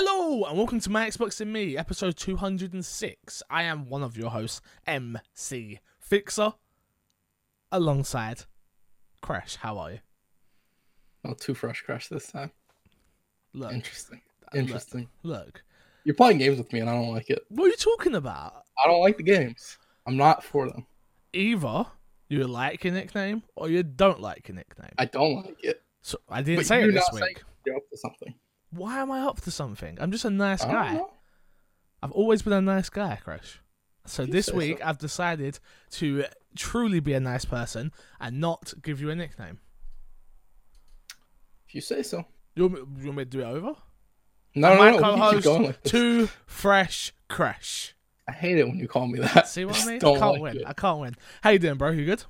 Hello and welcome to My Xbox and Me, episode 206. I am one of your hosts, MC Fixer, alongside Crash. How are you? Not too fresh crash this time. Look, Interesting. Interesting. look. You're playing games with me and I don't like it. What are you talking about? I don't like the games. I'm not for them. Either you like your nickname or you don't like your nickname. I don't like it. So I didn't But say it this week. you're up to something. Why am I up to something? I'm just a nice I guy. I've always been a nice guy, Crash. So You this week so. I've decided to truly be a nice person and not give you a nickname. If you say so. You want me, you want me to do it over? No, no, no. co-host, going like. Too fresh crash. I hate it when you call me that. See what I mean? I can't like win. it. I can't win. How you doing, bro? You good?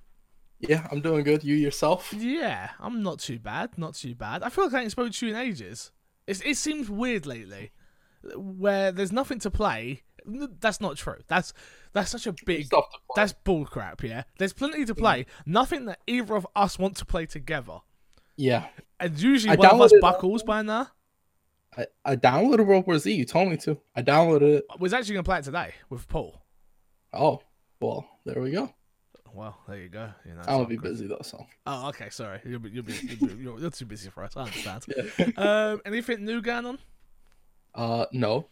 Yeah, I'm doing good. You yourself? Yeah, I'm not too bad. Not too bad. I feel like I ain't spoken to you in ages. It's, it seems weird lately, where there's nothing to play. That's not true. That's that's such a big. Stuff to play. That's bullcrap. Yeah, there's plenty to play. Mm. Nothing that either of us want to play together. Yeah. And usually I one of us buckles by now. I, I downloaded World War Z. You told me to. I downloaded it. I was actually gonna play it today with Paul. Oh, well, there we go. Well, there you go. You know, I'll be good. busy though, so. Oh, okay. Sorry, you'll be, you'll be, you'll be you're, you're too busy for us. I understand. Yeah. Um, anything new going on? Uh, no.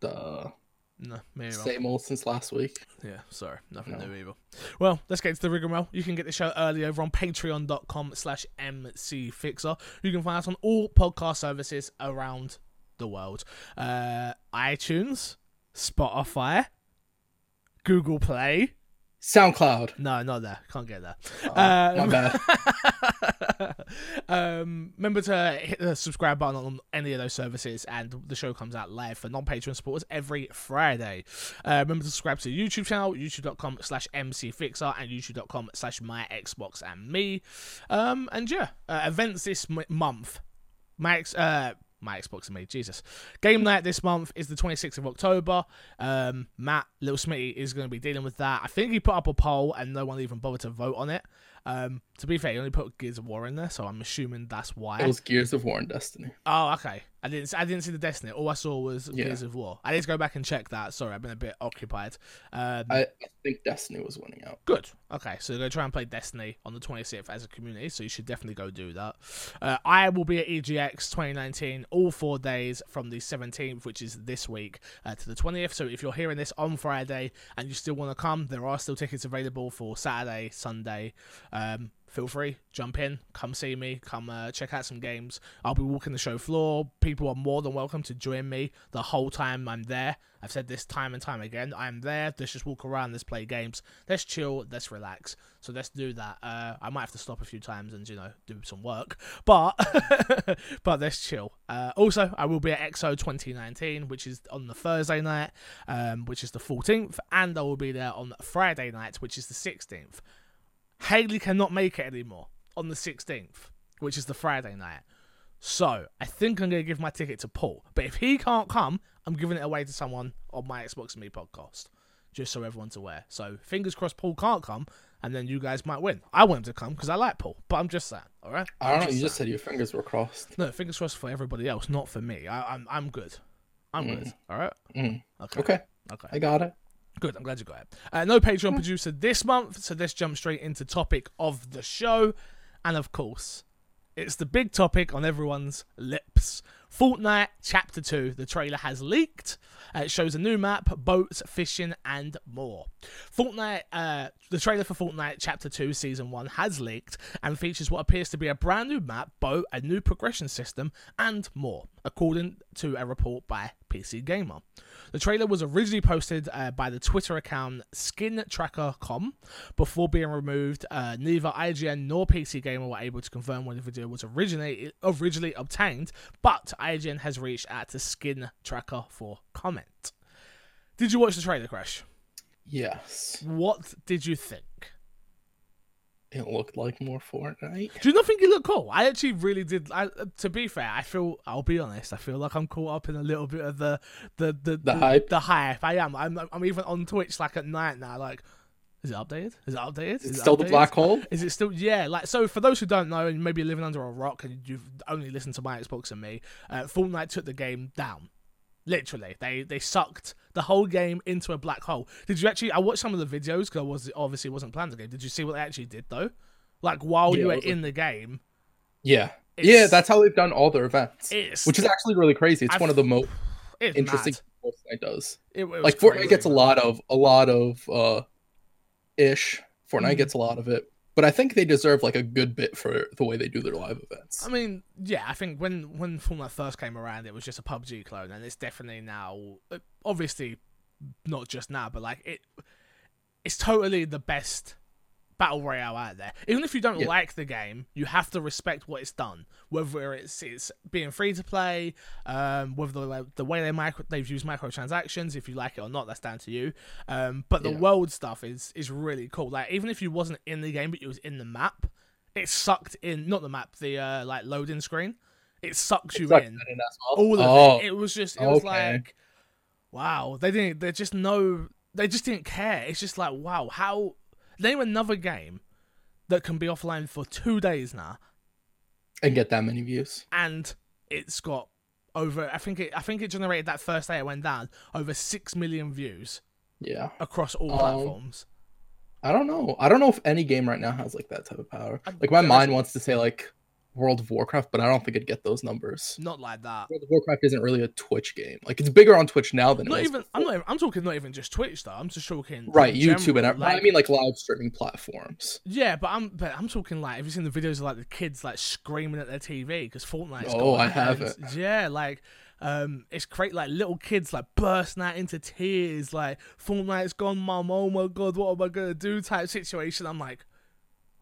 The No, either. same old since last week. Yeah, sorry, nothing No. new either. Well, let's get to the rigmarole. You can get the show early over on patreon.com slash mcfixer. You can find us on all podcast services around the world. Uh, iTunes, Spotify, Google Play. SoundCloud. No, not there. Can't get there. Oh, my Um, bad. um, remember to hit the subscribe button on any of those services, and the show comes out live for non-patron supporters every Friday. Uh, remember to subscribe to the YouTube channel, youtube.com slash mcfixer and youtube.com slash my Xbox and me. Um, and yeah, uh, events this m- month. My ex- uh, my Xbox and me, Jesus. Game night this month is the 26th of October. Um, Matt Little Smitty is going to be dealing with that. I think he put up a poll and no one even bothered to vote on it. Um, to be fair, he only put Gears of War in there, so I'm assuming that's why. It was Gears of War and Destiny. Oh, okay. I didn't. I didn't see the Destiny. All I saw was Yeah. Gears of War. I need to go back and check that. Sorry, I've been a bit occupied. Um, I, I think Destiny was winning out. Good. Okay, so they're going to try and play Destiny on the 26th as a community, so you should definitely go do that. Uh, I will be at EGX 2019 all four days from the 17th, which is this week, uh, to the 20th. So if you're hearing this on Friday and you still want to come, there are still tickets available for Saturday, Sunday. Um, feel free, jump in, come see me, come uh, check out some games. I'll be walking the show floor. People are more than welcome to join me the whole time I'm there. I've said this time and time again. I'm there. Let's just walk around. Let's play games. Let's chill. Let's relax. So let's do that. Uh, I might have to stop a few times and you know do some work, but but let's chill. Uh, also, I will be at EXO 2019, which is on the Thursday night, um, which is the 14th, and I will be there on Friday night, which is the 16th. Haley cannot make it anymore on the 16th, which is the Friday night. So I think I'm gonna give my ticket to Paul. But if he can't come, I'm giving it away to someone on my Xbox and Me podcast, just so everyone's aware. So fingers crossed Paul can't come, and then you guys might win. I want him to come because I like Paul, but I'm just saying. All right. I don't know. You saying. just said your fingers were crossed. no fingers crossed for everybody else, not for me. I, I'm I'm good. I'm good. All right. Mm. Okay. Okay, Okay. I got it. Good, I'm glad you got it. Uh, no Patreon producer this month, so let's jump straight into topic of the show. And of course, it's the big topic on everyone's lips. Fortnite Chapter 2, the trailer has leaked. Uh, it shows a new map, boats, fishing, and more. Fortnite, uh, the trailer for Fortnite Chapter 2 Season 1 has leaked and features what appears to be a brand new map, boat, a new progression system, and more, according to a report by PC Gamer. The trailer was originally posted uh, by the Twitter account SkinTracker.com before being removed. Uh, neither IGN nor PC Gamer were able to confirm when the video was originally originally obtained, but IGN has reached out to Skin Tracker for comment. Did you watch the trailer, Crash? Yes, What did you think? It looked like more Fortnite. Do you not think it looked cool? I actually really did. I, to be fair, I feel. I'll be honest. I feel like I'm caught up in a little bit of the the the, The hype? The hype. I am. I'm. I'm even on Twitch like at night now. Like, Is it updated? Is it updated? Is It's it still the black hole. Is it still? Yeah, like so. For those who don't know, and maybe you're living under a rock and you've only listened to my Xbox and me, uh, Fortnite took the game down. Literally, they they sucked the whole game into a black hole. Did you actually? I watched some of the videos because I was obviously wasn't planned the game. Did you see what they actually did though? Like while Yeah, you were in the game, Yeah, yeah, that's how they've done all their events, which is actually really crazy. It's I've- one of the most interesting mad. Fortnite does. It, it Like Fortnite crazy, gets a lot of a lot of uh ish. Fortnite Mhm. gets a lot of it, but I think they deserve like a good bit for the way they do their live events. I mean, yeah, I think when when Fortnite first came around, it was just a PUBG clone, and it's definitely now, uh, obviously, not just now, but like it, it's totally the best battle royale out there. Even if you don't Yeah. like the game, you have to respect what it's done, whether it's it's being free to play, um, whether the, the way they micro, they've used microtransactions. If you like it or not, that's down to you. Um, but the Yeah. world stuff is is really cool. Like even if you wasn't in the game, but you was in the map, it sucked in not the map, the uh, like loading screen. It sucks you in well. all of oh, it. It was just it was like wow. They didn't they just no they just didn't care. It's just like wow, how name another game that can be offline for two days now and get that many views. and it's got over I think it I think it generated that first day it went down over six million views Yeah, across all Um, platforms. I don't know. I don't know if any game right now has like that type of power. I- Like my mind wants to say like World of Warcraft, but I don't think it'd get those numbers. Not like that. World of Warcraft isn't really a Twitch game. Like it's bigger on Twitch now than Not it was even I'm not even, I'm talking not even just Twitch though. I'm just talking right YouTube and general, I mean like live streaming platforms. Yeah, but I'm but I'm talking like have you seen the videos of like the kids like screaming at their TV because Fortnite. Oh, gone I haven't. Yeah, like um, it's great like little kids like bursting out into tears like Fortnite's gone, mum. Oh my god, what am I gonna do? Type situation. I'm like,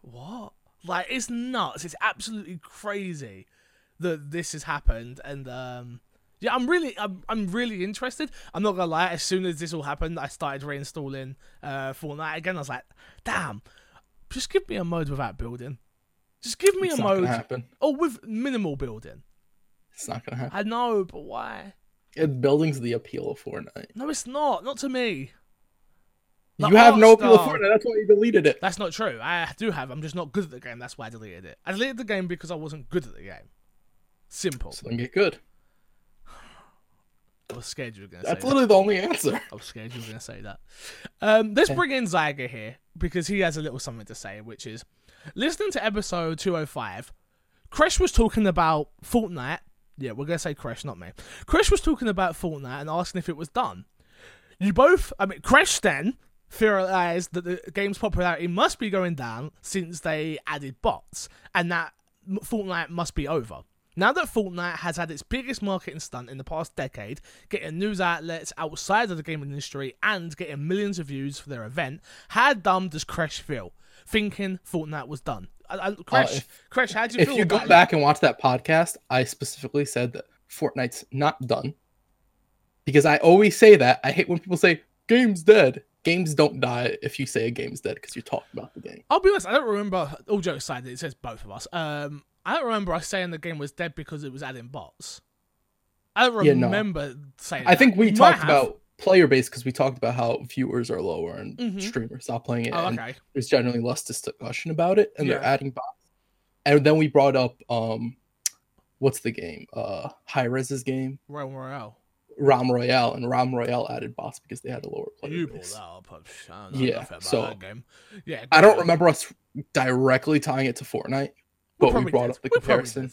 what? Like it's nuts. It's absolutely crazy that this has happened and um. Yeah, I'm really, I'm, I'm really interested. I'm not gonna lie. As soon as this all happened, I started reinstalling uh, Fortnite again. I was like, "Damn, just give me a mode without building. Just give me It's a mode, happen. oh, with minimal building. It's not gonna happen. I know, but why? It, building's the appeal of Fortnite. No, it's not. Not to me. You have no appeal style- Fortnite. That's why you deleted it. That's not true. I do have. I'm just not good at the game. That's why I deleted it. I deleted the game because I wasn't good at the game. Simple. So then get good. I was scared you were gonna That's say that. literally the only answer. I was scared you were going to say that. Um, let's bring in Zyga here because he has a little something to say, which is listening to episode 205. Kresh was talking about Fortnite. Yeah, we're going to say Kresh, not me. Kresh was talking about Fortnite and asking if it was done. You both, I mean, Kresh then theorized that the game's popularity must be going down since they added bots and that Fortnite must be over. Now that Fortnite has had its biggest marketing stunt in the past decade, getting news outlets outside of the gaming industry and getting millions of views for their event, how dumb does Crash feel? Thinking Fortnite was done. I, I, uh, Kresh, if- Kresh, how do you If feel If you go it? back and watch that podcast, I specifically said that Fortnite's not done. Because I always say that. I hate when people say game's dead. Games don't die if you say a game's dead because you talk about the game. I'll be honest, I don't remember. All jokes aside, it says both of us. Um, I don't remember us saying the game was dead because it was adding bots. I don't Yeah, no. remember saying. I think we You talked about player base because we talked about how viewers are lower and Mhm. streamers stop playing it. Oh, and okay. there's generally less discussion about it, and they're adding bots. And then we brought up um, what's the game? Uh, Hi-Rez's game, Realm Royale. Realm Royale, and Realm Royale added bots because they had a lower player You base. that up. I'm sh- I don't know Yeah, so-. Yeah, I don't on. remember us directly tying it to Fortnite, but we probably brought did. up the We comparison.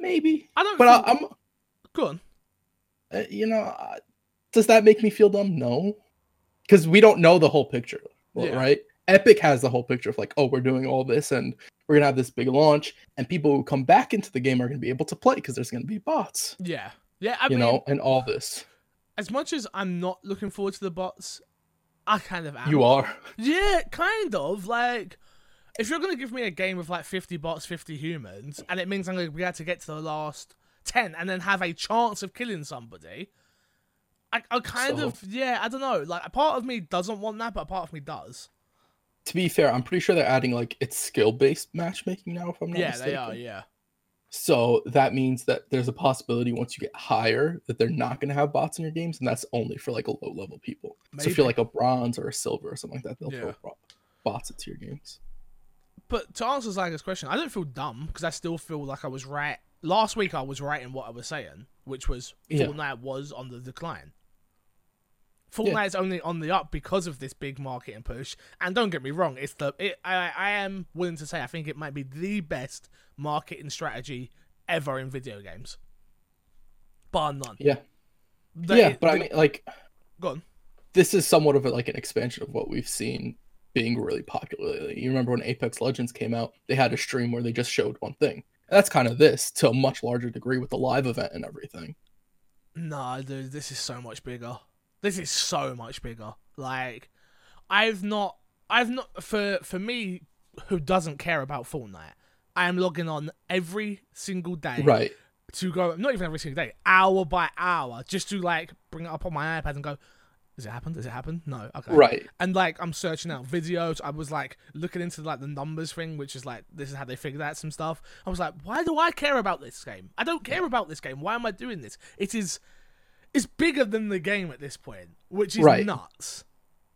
Maybe, I don't. but I, think... I'm, Go on. uh, you know, uh, does that make me feel dumb? No, because we don't know the whole picture, Yeah. right? Epic has the whole picture of like, oh, we're doing all this, and we're gonna have this big launch, and people who come back into the game are gonna be able to play because there's gonna be bots, Yeah, yeah. I you mean, know, and all this. as much as I'm not looking forward to the bots, I kind of am. You are. Yeah, kind of. Like, if you're going to give me a game with like 50 bots, 50 humans, and it means I'm going to be able to get to the last 10 and then have a chance of killing somebody, I, I kind So- of, yeah, I don't know. Like, a part of me doesn't want that, but a part of me does. To be fair, I'm pretty sure they're adding like it's skill based matchmaking now. If I'm not mistaken. yeah, mistaken. they are, yeah. So that means that there's a possibility once you get higher that they're not going to have bots in your games, and that's only for like a low level people. So if you're like a bronze or a silver or something like that, they'll Yeah. throw bots into your games. But to answer Zyga's question, I don't feel dumb because I still feel like I was right. Last week I was right in what I was saying, which was Yeah. Fortnite was on the decline. Fortnite's only on the up because of this big marketing push. And don't get me wrong, it's the it, I I am willing to say I think it might be the best marketing strategy ever in video games, bar none. Yeah. The- yeah, but I mean, like, go on. this is somewhat of a, like an expansion of what we've seen being really popular lately. You remember when Apex Legends came out, they had a stream where they just showed one thing. And that's kind of this to a much larger degree with the live event and everything. No, dude, this is so much bigger. This is so much bigger. Like, I've not, I've not for for me, who doesn't care about Fortnite. I am logging on every single day Right. to go, not even every single day, hour by hour, just to like bring it up on my iPad and go, "Has it happened? Has it happened? No, okay." Right. And like I'm searching out videos. I was like looking into like the numbers thing, which is like this is how they figured out some stuff. I was like, why do I care about this game? I don't care about this game. Why am I doing this? It is it's bigger than the game at this point, which is Right. nuts.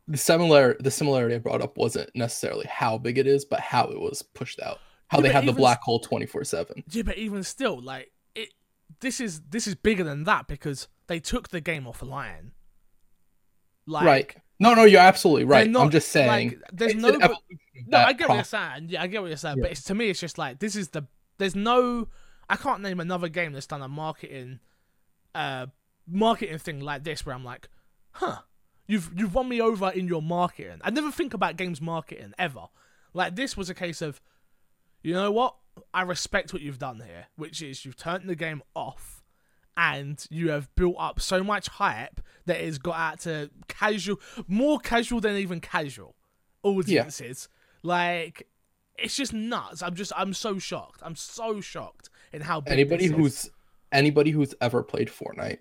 The similar the similarity I brought up wasn't necessarily how big it is, but how it was pushed out. How Yeah, they had the black hole twenty four seven. Yeah, but even still, like it this is this is bigger than that because they took the game off offline. Like Right. No, no, you're absolutely right. not- I'm just saying. like, there's no No, I get what you're saying. Yeah, I get what you're saying. Yeah. But it's to me, it's just like this is the. There's no. I can't name another game that's done a marketing, uh, marketing thing like this where I'm like, huh, you've you've won me over in your marketing. I never think about games marketing ever. Like this was a case of, you know what? I respect what you've done here, which is you've turned the game off. And you have built up so much hype that it's got out to casual, more casual than even casual audiences. Like, it's just nuts. I'm just, I'm so shocked. I'm so shocked in how anybody who's anybody who's ever played Fortnite,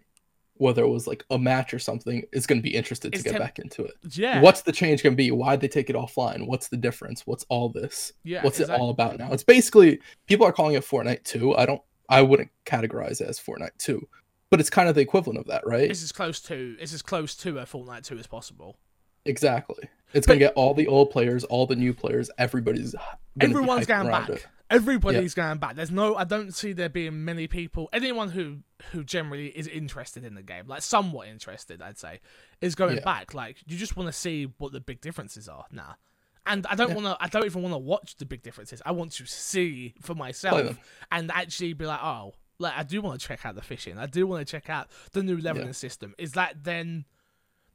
whether it was like a match or something, is going to be interested It's to get temp- back into it. yeah, What's the change going to be? Why'd they take it offline? What's the difference? What's all this? yeah, What's exactly. it all about now? It's basically people are calling it Fortnite 2. I don't I wouldn't categorize it as Fortnite 2, but it's kind of the equivalent of that, right? It's as close to, it's as close to a Fortnite 2 as possible. Exactly. It's But- to get all the old players, all the new players, everybody's gonna Everyone's going back. it. Everybody's going back. There's no, I don't see there being many people. Anyone who who generally is interested in the game, like somewhat interested, I'd say, is going Yeah. back. Like you just want to see what the big differences are now. And I don't Yeah. want to. I don't even want to watch the big differences. I want to see for myself and actually be like, oh, like I do want to check out the fishing. I do want to check out the new leveling Yeah. system. Is that then?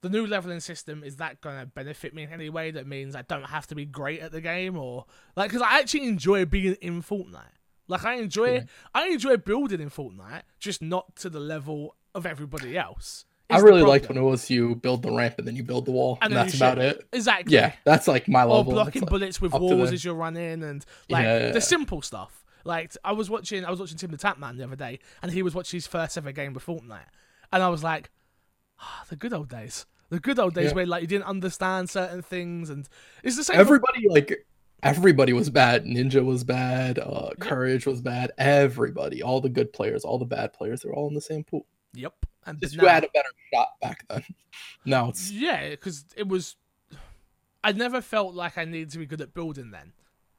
The new leveling system is that going to benefit me in any way? That means I don't have to be great at the game, or like because I actually enjoy being in Fortnite. Like I enjoy, Yeah. I enjoy building in Fortnite, just not to the level of everybody else. I really liked when it was you build the ramp and then you build the wall, And and, that's about shoot. it. exactly. Yeah, that's like my level. or blocking like- bullets with walls the- as you're running, and like Yeah, the simple stuff. Like I was watching, I was watching Tim the Tatman the other day, and he was watching his first ever game with Fortnite, and I was like, the good old days, the good old days Yeah. where like you didn't understand certain things, and it's the same. for- everybody like everybody was bad. Ninja was bad. Uh, Courage was bad. Everybody, all the good players, all the bad players, they're all in the same pool. yep, and Just now- you had a better shot back then. Now it's Yeah, because it was. I never felt like I needed to be good at building then.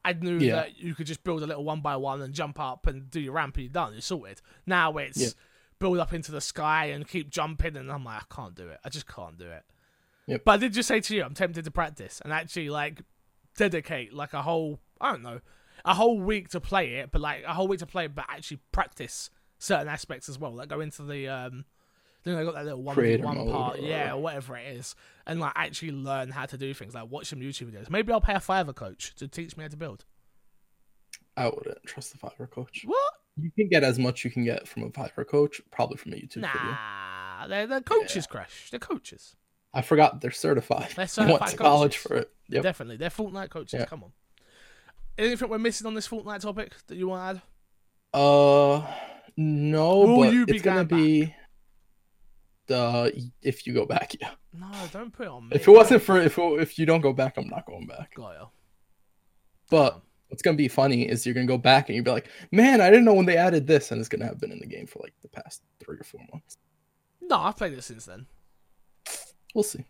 I knew Yeah. that you could just build a little one by one and jump up and do your ramp and you're done, you're sorted. Now it's Yeah. Build up into the sky and keep jumping, and I'm like, I can't do it. I just can't do it. Yep. But I did just say to you, I'm tempted to practice and actually like dedicate like a whole, I don't know, a whole week to play it, but like a whole week to play it, but actually practice certain aspects as well. Like go into the um, then I got that little one Creator one part, or- yeah, or whatever it is, and like actually learn how to do things. Like watch some YouTube videos. Maybe I'll pay a fiver coach to teach me how to build. I wouldn't trust the Fiverr coach. What? You can get as much you can get from a Fiverr coach, probably from a YouTube video. Nah, they're, they're coaches, Crash. They're coaches. I forgot they're certified. They're They went to college for it. Yep. Definitely, they're Fortnite coaches. Yeah. Come on. Anything we're missing on this Fortnite topic that you want to add? Uh, no, Will but you be it's gonna going be the if you go back, yeah. No, don't put it on me. If it wasn't for if it, if you don't go back, I'm not going back. Got ya. But what's gonna be funny is you're gonna go back and you'll be like, man, I didn't know when they added this, and it's gonna have been in the game for like the past three or four months. No, I've played it since then. We'll see.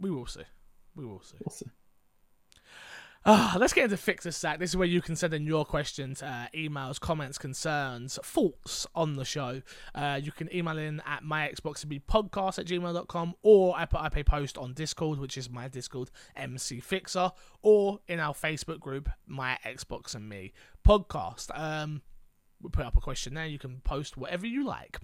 We will see. We will see. We'll see. Ah, let's get into Fix a Sack. This is where you can send in your questions, uh, emails, comments, concerns, thoughts on the show. Uh, you can email in at myxboxbpodcast at gmail.com or I put up a post on Discord, which is my Discord, MC Fixer, or in our Facebook group, My Xbox and Me Podcast. Um, we put up a question there. You can post whatever you like.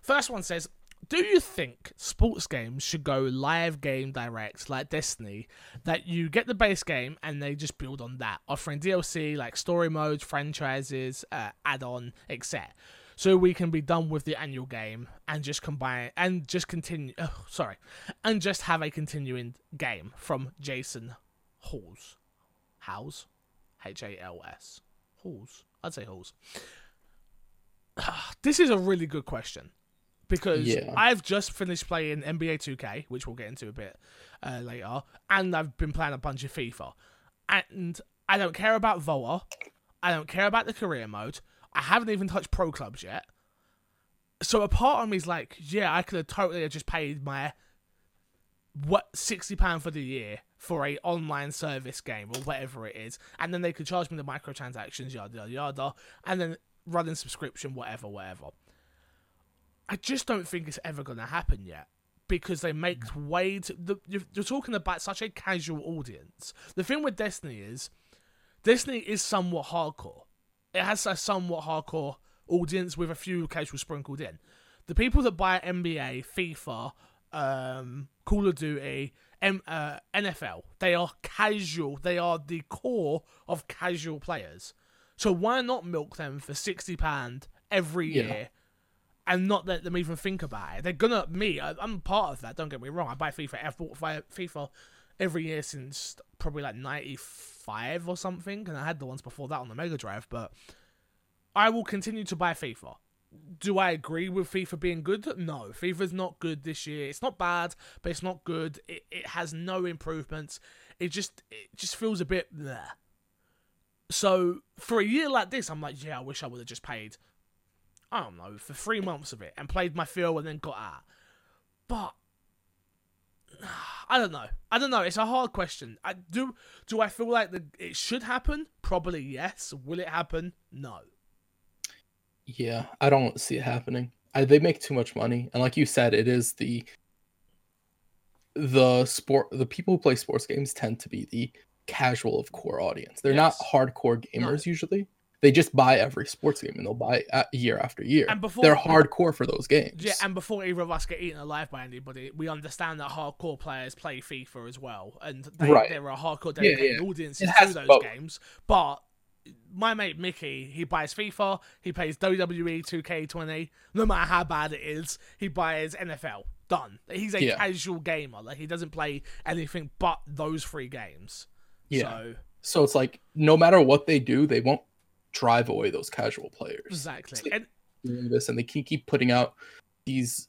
First one says, do you think sports games should go live game direct like Destiny, that you get the base game and they just build on that, offering DLC like story modes, franchises, uh, add on, etc. So we can be done with the annual game and just combine and just continue. Oh, sorry, and just have a continuing game from Jason Halls, House, H A L S, Halls. I'd say Halls. This is a really good question because Yeah. I've just finished playing NBA 2K, which we'll get into a bit uh, later, and I've been playing a bunch of FIFA. And I don't care about Volta. I don't care about the career mode. I haven't even touched pro clubs yet. So a part of me is like, yeah, I could have totally just paid my what sixty pound for the year for a online service game or whatever it is, and then they could charge me the microtransactions, yada yada yada, and then running subscription, whatever, whatever. I just don't think it's ever going to happen yet because they make way too. The, you're, you're talking about such a casual audience. The thing with Destiny is, Destiny is somewhat hardcore. It has a somewhat hardcore audience with a few casual sprinkled in. The people that buy NBA, FIFA, um, Call of Duty, M- uh, NFL, they are casual. They are the core of casual players. So why not milk them for sixty pound every Yeah. year? And not let them even think about it. They're gonna me. I, I'm part of that. Don't get me wrong. I buy FIFA. I've bought FIFA every year since probably like '95 or something, and I had the ones before that on the Mega Drive. But I will continue to buy FIFA. Do I agree with FIFA being good? No, FIFA's not good this year. It's not bad, but it's not good. It, it has no improvements. It just it just feels a bit there. So for a year like this, I'm like, yeah, I wish I would have just paid I don't know, for three months of it and played my fill and then got out. But I don't know. I don't know. It's a hard question. I do. Do I feel like the, it should happen? Probably yes. Will it happen? No. Yeah, I don't see it happening. I, they make too much money, and like you said, it is the the sport. The people who play sports games tend to be the casual of core audience. They're not hardcore gamers usually. They just buy every sports game and they'll buy year after year. And before- They're hardcore for those games. Yeah, and before either of us get eaten alive by anybody, we understand that hardcore players play FIFA as well, and they, Right. there are hardcore Yeah, dedicated yeah. audiences It to those both. games. But my mate Mickey, he buys FIFA, he plays WWE 2K20. No matter how bad it is, he buys NFL. Done. He's a Yeah. casual gamer. Like he doesn't play anything but those three games. Yeah. So So it's like no matter what they do, they won't drive away those casual players. exactly. Like- And this and they can keep putting out these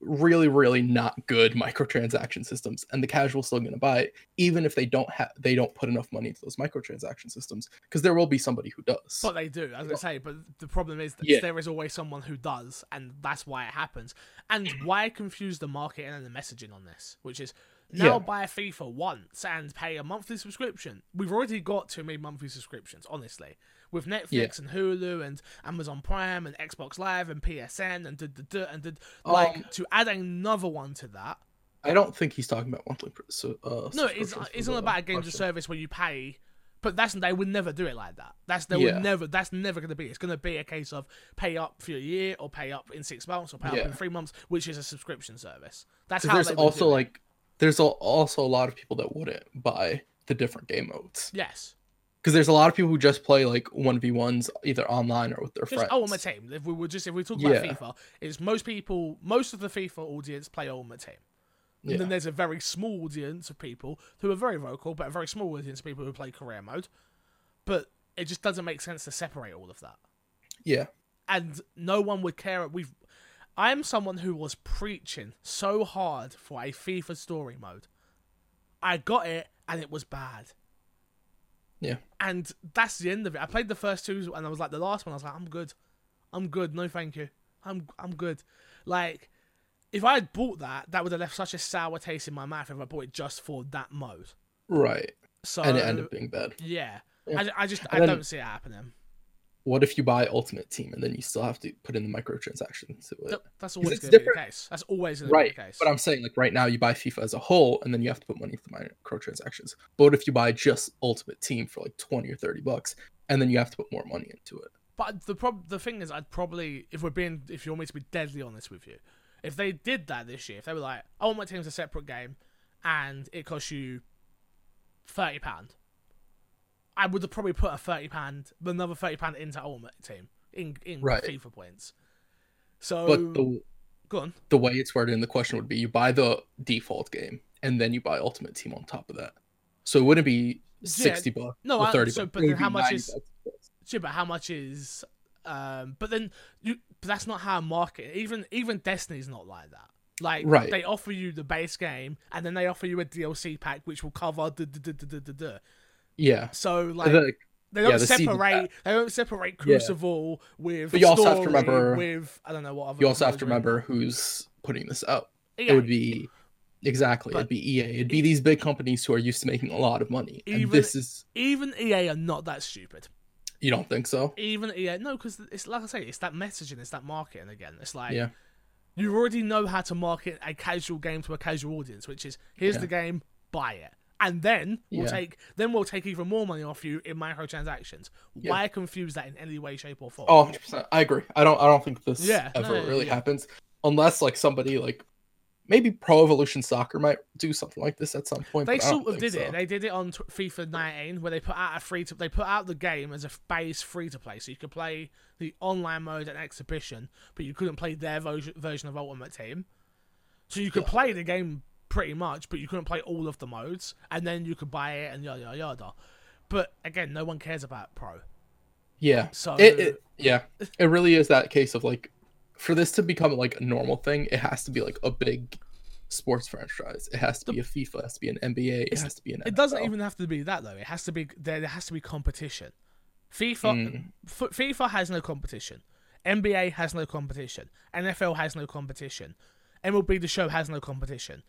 really really not good microtransaction systems and the casual's still going to buy it even if they don't have they don't put enough money into those microtransaction systems because there will be somebody who does But they do, as I say. But the problem is that Yeah. there is always someone who does, and that's why it happens. And why confuse the market and the messaging on this, which is now Yeah. buy a FIFA once and pay a monthly subscription. We've already got too many monthly subscriptions, honestly, with Netflix Yeah. and Hulu and Amazon Prime and Xbox Live and PSN and duh, duh, and like Um, to add another one to that. i don't think he's talking about monthly pr- so, uh, No, it's it's not about a games of question. service where you pay, but that's they would never do it like that. That's they Yeah. would never. That's never going to be. It's going to be a case of pay up for a year or pay up in six months or pay up in three months, which is a subscription service. That's how there's also like there's al- also a lot of people that wouldn't buy the different game modes yes, because there's a lot of people who just play like 1v1s either online or with their friends just friends Ultimate Team. If we were just if we talk Yeah. about FIFA, is most people most of the FIFA audience play on Ultimate Team. And Yeah. then there's a very small audience of people who are very vocal, but a very small audience of people who play career mode. But it just doesn't make sense to separate all of that. yeah and no one would care. We've, I'm someone who was preaching so hard for a FIFA story mode. I got it, and it was bad. Yeah. And that's the end of it. I played the first two, and I was like, the last one, I was like, I'm good, I'm good. No, thank you. I'm I'm good. Like, if I had bought that, that would have left such a sour taste in my mouth if I bought it just for that mode. right So and it ended up being bad. yeah, Yeah. I, I just I then- don't see it happening. What if you buy Ultimate Team and then you still have to put in the microtransactions to it? Th- That's always going to be the case. That's always going to Right, be the case. But I'm saying like right now you buy FIFA as a whole and then you have to put money for into microtransactions. But what if you buy just Ultimate Team for like 20 or 30 bucks and then you have to put more money into it? But the prob- the thing is, I'd probably, if we're being, if you want me to be deadly honest with you, if they did that this year, if they were like, I want my team's a separate game, and it costs you thirty pound, I would have probably put a thirty pound, another thirty pound into Ultimate Team in in Right. FIFA points. So But the go on. the way it's worded in the question would be you buy the default game and then you buy Ultimate Team on top of that. So it wouldn't be 60 bucks no, or I- 30 so- bucks. but how much is- bucks. But how much is? Um, but then you, but that's not how market. Even even Destiny's not like that. Like Right. they offer you the base game, and then they offer you a DLC pack which will cover the the the the the. the. Yeah. So like The- they don't the season separate. They don't separate Crucible with. But you also have to remember- with I don't know what other. you also have to remember who's putting this out. there. It would be exactly. But- it'd be EA. It'd be these big companies who are used to making a lot of money. And Even- this is even EA are not that stupid. you don't think so? Even EA, no, because it's like I say, it's that messaging, it's that marketing again. It's like Yeah. you already know how to market a casual game to a casual audience, which is here's Yeah. the game, buy it, and then we'll Yeah. take then we'll take even more money off you in microtransactions. Yeah. Why confuse that in any way, shape, or form? Oh, 100%. I agree. I don't I don't think this Yeah, ever yeah, really yeah. happens unless like somebody like maybe Pro Evolution Soccer might do something like this at some point. They but I don't sort of did so. it. They did it on t- FIFA 19, where they put out a free to. They put out the game as a base free to play, so you could play the online mode and exhibition, but you couldn't play their vo- version of Ultimate Team. So you could Yeah. play the game pretty much, but you couldn't play all of the modes, and then you could buy it and yada yada yada. But again, no one cares about Pro. Yeah. So It, it yeah. It really is that case of like for this to become like a normal thing, it has to be like a big sports franchise. It has to be a FIFA, it has to be an NBA, it has to be an It doesn't even have to be that though. It has to be there. There has to be competition. FIFA Mm. F- FIFA has no competition. NBA has no competition. NFL has no competition. MLB the Show has no competition.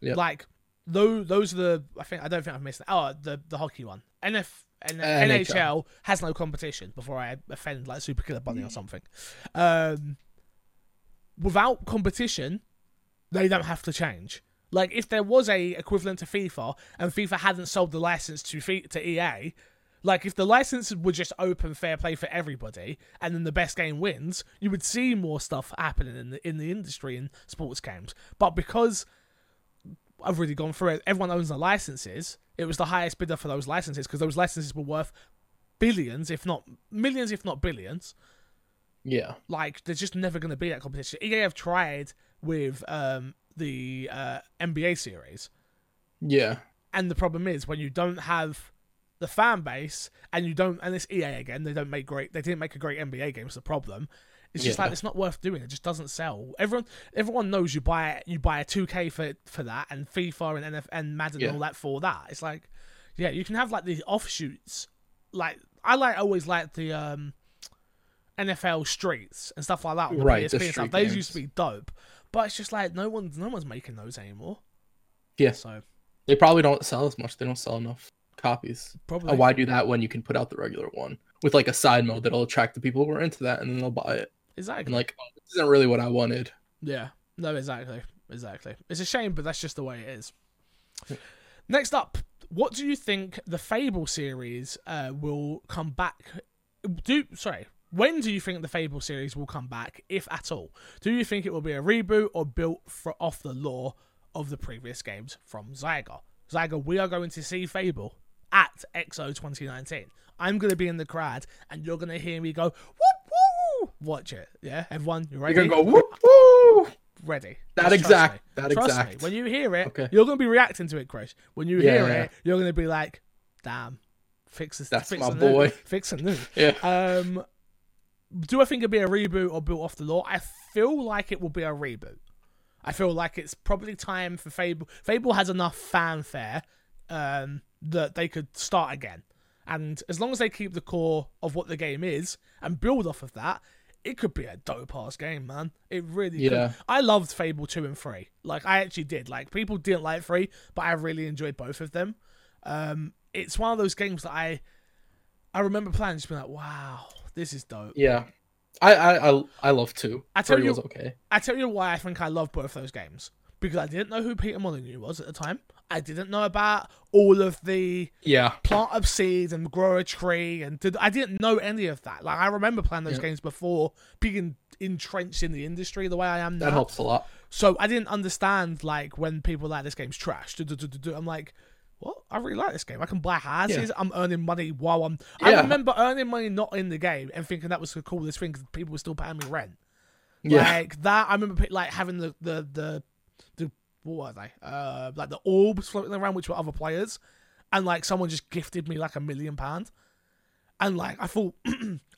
Yep. Like those those are the I think I don't think I've missed. Oh, the the hockey one. NF N- NHL. NHL has no competition. Before I offend like Super Killer Bunny or something. Um, without competition, they don't have to change. Like if there was a equivalent to FIFA and FIFA hadn't sold the license to to EA, like if the license were just open fair play for everybody and then the best game wins, you would see more stuff happening in the in the industry in sports games. But because I've already gone through it, everyone owns the licenses. It was the highest bidder for those licenses because those licenses were worth billions, if not millions, if not billions Yeah. like there's just never going to be that competition. EA have tried with um, the uh, NBA series, Yeah. and the problem is when you don't have the fan base and you don't, and it's EA again. They don't make great. They didn't make a great NBA game. It's the problem. It's just Yeah. like it's not worth doing. It just doesn't sell. Everyone, everyone knows you buy you buy a 2K for for that, and FIFA and NF and Madden Yeah. and all that for that. It's like, yeah, you can have like the offshoots. Like I like always like the um NFL streets and stuff like that. on the Right, the and stuff. Those used to be dope, but it's just like no one's no one's making those anymore. Yeah. So They probably don't sell as much. They don't sell enough copies. probably Uh, why do that when you can put out the regular one with like a side mode that'll attract the people who are into that and then they'll buy it. Exactly. Like, oh, this isn't really what I wanted. Yeah, no, exactly, exactly. It's a shame, but that's just the way it is. Next up, what do you think the Fable series uh, will come back? Do sorry, when do you think the Fable series will come back, if at all? Do you think it will be a reboot or built for, off the lore of the previous games from Zyga? Zyga, we are going to see Fable at EXO 2019. I'm going to be in the crowd, and you're going to hear me go whoop. Watch it, yeah. Everyone, you ready? You're gonna go whoop woo. ready. That Just exact. That Trust exact. me. When you hear it, Okay. you're gonna be reacting to it, Chris. When you Yeah, hear yeah. it, you're gonna be like, "Damn, fix this. That's fix my new, boy." Fix a new." Yeah. Um, do I think it'll be a reboot or built off the lore? I feel like it will be a reboot. I feel like it's probably time for Fable. Fable has enough fanfare um, that they could start again. And as long as they keep the core of what the game is and build off of that, it could be a dope ass game, man. It really Yeah. could. I loved Fable 2 and 3. Like, I actually did. Like, people didn't like 3, but I really enjoyed both of them. Um, it's one of those games that I I remember playing and just being like, wow, this is dope. Yeah, I I I, I love two. I tell Three you- was okay. I tell you why I think I love both those games because I didn't know who Peter Molyneux was at the time. I didn't know about all of the Yeah, plant up seeds and grow a tree, and did, I didn't know any of that. Like I remember playing those Yeah. games before being entrenched in the industry the way I am now. that helps a lot. So I didn't understand like when people like this game's trash. I'm like, what? I really like this game. I can buy houses. I'm earning money while I'm. I Yeah. remember earning money not in the game and thinking that was the coolest thing because people were still paying me rent. Yeah, Like that. I remember like having the the the the what were they? Uh, like the orbs floating around, which were other players, and like someone just gifted me like a million pound. And like I thought,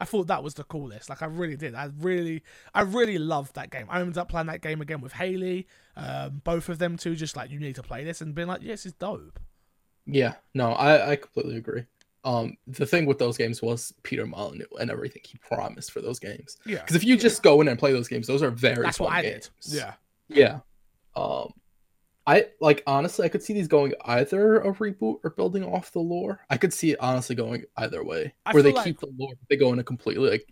I thought that was the coolest. Like I really did. I really, I really loved that game. I ended up playing that game again with Haley. Um, both of them too. Just like you need to play this and being like, yes, it's dope. yeah. No, I I completely agree. Um, the thing with those games was Peter Molyneux and everything he promised for those games. Yeah, Because if you just go in and play those games, those are very that's what I games. did. Yeah, Yeah. Um I like honestly I could see these going either a reboot or building off the lore. I could see it honestly going either way. I where they like- keep the lore, but they go in a completely like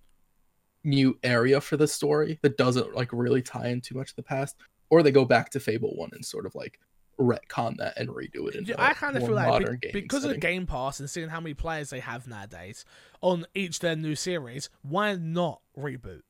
new area for the story that doesn't like really tie in too much to the past. Or they go back to Fable 1 and sort of like retcon that and redo it Yeah, I kind of feel like be- because of setting. Game Pass and seeing how many players they have nowadays on each their new series, why not reboot?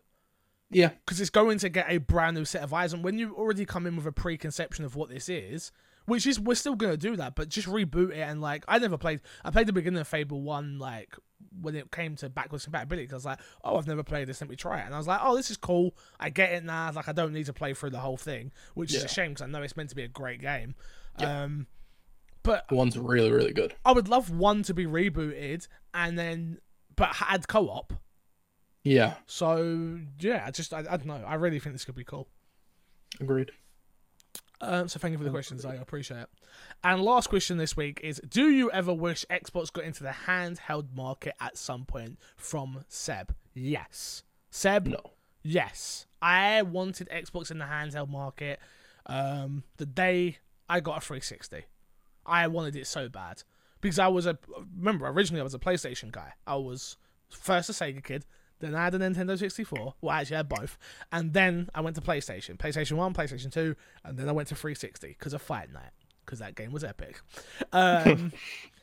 Yeah. Because it's going to get a brand new set of eyes, and when you already come in with a preconception of what this is, which is we're still going to do that, but just reboot it and like I never played. I played the beginning of Fable One like when it came to backwards compatibility. 'cause I was like, oh, I've never played this. Let me try it, and I was like, oh, this is cool. I get it now. Like I don't need to play through the whole thing, which is a shame because I know it's meant to be a great game. Yeah. Um, but one's really, really good. I would love one to be rebooted and then but had co-op. Yeah, So yeah, I just I, I don't know. I really think this could be cool. agreed. Um, so thank you for the questions. I appreciate it. And last question this week is: Do you ever wish Xbox got into the handheld market at some point? From Seb, yes. Seb, No. Yes, I wanted Xbox in the handheld market. Um, the day I got a 360, I wanted it so bad because I was a remember originally I was a PlayStation guy. I was first a Sega kid, then I had a Nintendo 64. Well, actually, I had both, and then I went to PlayStation, PlayStation One, PlayStation Two, and then I went to 360 because of Fight Night because that game was epic. Um,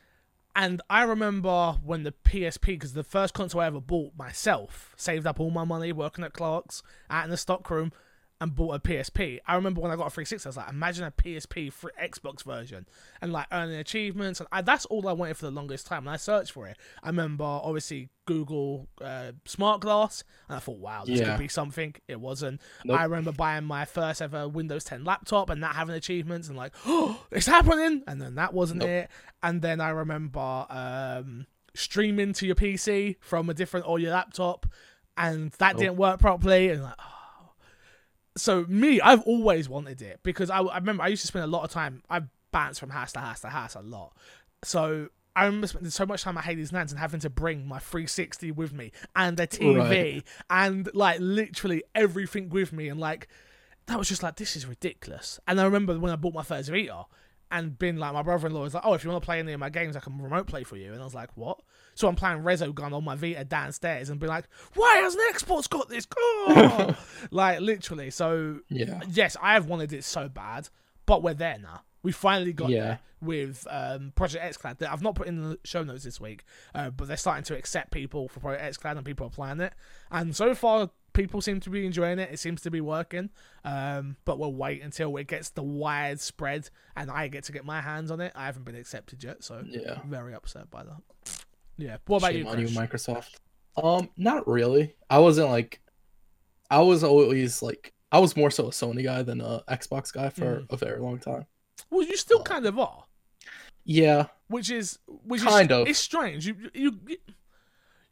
and I remember when the PSP, because the first console I ever bought myself, saved up all my money working at Clark's out in the stock room and bought a PSP. I remember when I got a 360, I was like, imagine a PSP for Xbox version and like earning achievements. And I, that's all I wanted for the longest time. And I searched for it. I remember obviously Google uh, Smart Glass, and I thought, wow, this Yeah. could be something. It wasn't. Nope. I remember buying my first ever Windows 10 laptop and not having achievements and like, oh, it's happening. And then that wasn't Nope. it. And then I remember um, streaming to your PC from a different or your laptop, and that Nope. didn't work properly. And like, oh. So me, I've always wanted it because I, I remember I used to spend a lot of time. I bounced from house to house to house a lot. So I remember spending so much time at Hades Lands and having to bring my 360 with me and a TV Right. and like literally everything with me and like that was just like this is ridiculous. And I remember when I bought my first Vita and been like my brother-in-law is like, "Oh, if you want to play any of my games, I can remote play for you." And I was like, "What?" So I'm playing Resogun on my Vita downstairs and be like, "Why hasn't Xbox got this?" Oh! like literally. So Yeah. yes, I have wanted it so bad, but we're there now. We finally got Yeah. there with um, Project XCloud. That I've not put in the show notes this week, uh, but they're starting to accept people for Project XCloud and people are playing it. And so far, people seem to be enjoying it. It seems to be working. Um, but we'll wait until it gets the widespread and I get to get my hands on it. I haven't been accepted yet, so Yeah. I'm very upset by that. Yeah. What about Shame you, you, Microsoft. Um, not really. I wasn't like, I was always like, I was more so a Sony guy than a Xbox guy for Mm. a very long time. Well, you still Oh. kind of are. Yeah, which is which Kind is of. it's strange. You you, you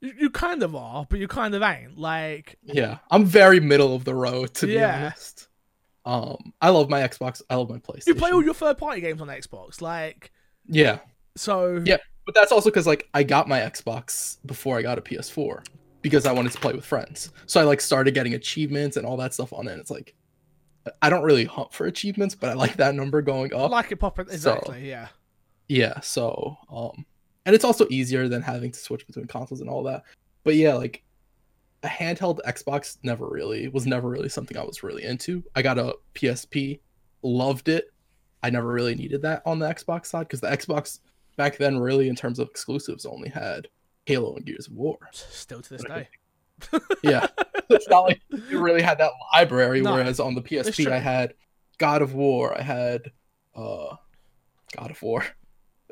you you kind of are, but you kind of ain't. Like yeah. I'm very middle of the road to be Yeah. honest. Um, I love my Xbox. I love my PlayStation. you play all your third party games on Xbox, like yeah, so. Yeah. but that's also because like I got my Xbox before I got a PS4 because I wanted to play with friends. So I like started getting achievements and all that stuff on it. It's like I don't really hunt for achievements, but I like that number going I up. like it popping exactly. Yeah. yeah so um and it's also easier than having to switch between consoles and all that. But yeah, like a handheld Xbox never really was never really something I was really into. I got a PSP, loved it. I never really needed that on the Xbox side because the Xbox back then really in terms of exclusives only had Halo and Gears of War. Still to this day. Yeah. it's not like you really had that library, No, whereas on the PSP. I had God of War, I had uh God of War.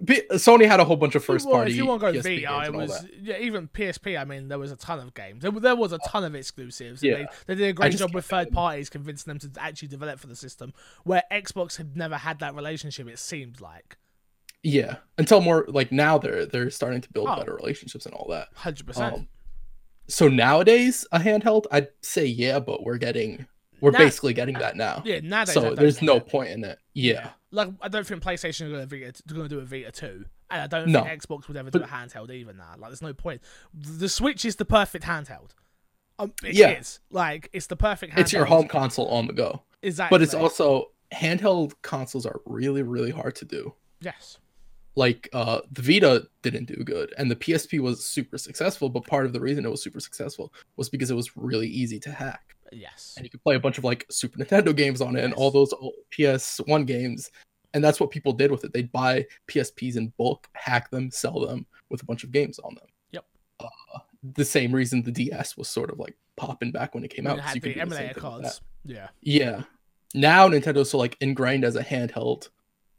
P- Sony had a whole bunch of first well, party. if you want to go PSP Vita, games it was yeah, even PSP. I mean, there was a ton of games. There, there was a ton of exclusives. Yeah. They, they did a great job with third parties, convincing them to actually develop for the system. Where Xbox had never had that relationship. It seemed like Yeah, until more like now they're they're starting to build Oh. better relationships and all that. hundred percent. Um, so nowadays a handheld, I'd say yeah, but we're getting we're Now- basically getting that now. Yeah, nowadays so there's no point in it. Yeah, Like I don't think PlayStation are going to Vita, going to do a Vita two, and I don't No. think Xbox would ever do But- a handheld either. Now, like there's no point. The Switch is the perfect handheld. Um, it Yeah. is. like it's the perfect. Handheld. it's your home console on the go. exactly. But it's also handheld consoles are really really hard to do. yes, Like uh the Vita didn't do good and the PSP was super successful, but part of the reason it was super successful was because it was really easy to hack. Yes. and you could play a bunch of like Super Nintendo games on it and all those old PS1 games. And that's what people did with it. They'd buy PSPs in bulk, hack them, sell them with a bunch of games on them. Yep. Uh, the same reason the DS was sort of like popping back when it came out. it you could the do the same emulator cards. Yeah. Yeah. Now Nintendo's so like ingrained as a handheld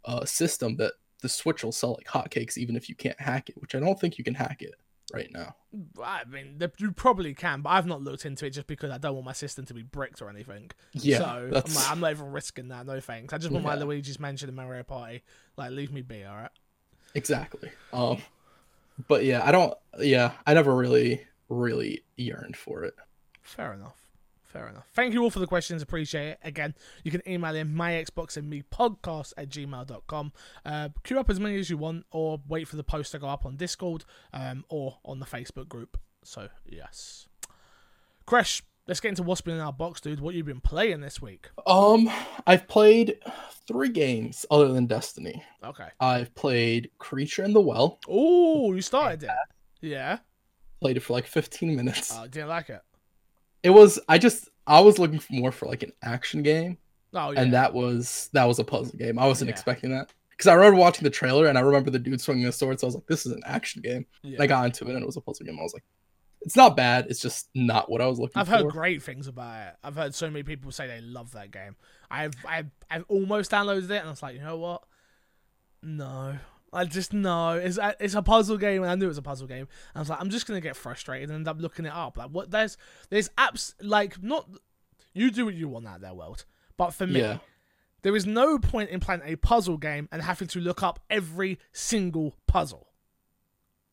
uh, system that the Switch will sell like hotcakes even if you can't hack it, which I don't think you can hack it right now. I mean, you probably can, but I've not looked into it just because I don't want my system to be bricked or anything. Yeah, so I'm, like, I'm not even risking that. No thanks. I just want my Yeah. Luigi's Mansion and Mario Party. Like, leave me be. All right. Exactly. Um, but yeah, I don't. Yeah, I never really, really yearned for it. Fair enough. Fair enough. Thank you all for the questions. Appreciate it. Again, you can email in my Xbox and me podcast at gmail.com. Uh, queue up as many as you want, or wait for the post to go up on Discord um, or on the Facebook group. So, yes. Crash, let's get into what's been in our box, dude. What you been playing this week? Um, I've played three games other than Destiny. Okay. I've played Creature in the Well. Oh, you started it. Yeah. Played it for like 15 minutes. Oh, didn't like it. It was. I just. I was looking for more for like an action game, Oh, yeah. and that was that was a puzzle game. I wasn't Yeah. expecting that because I remember watching the trailer and I remember the dude swinging a sword. So I was like, "This is an action game." yeah. And I got into it and it was a puzzle game. I was like, "It's not bad. It's just not what I was looking I've for." heard great things about it. I've heard so many people say they love that game. I've I've, I've almost downloaded it, and I was like, you know what? No, I just know It's a, it's a puzzle game, and I knew it was a puzzle game. I was like, I'm just gonna get frustrated and end up looking it up. Like, what? There's there's apps like not. You do what you want out there, world. But for me, Yeah. there is no point in playing a puzzle game and having to look up every single puzzle.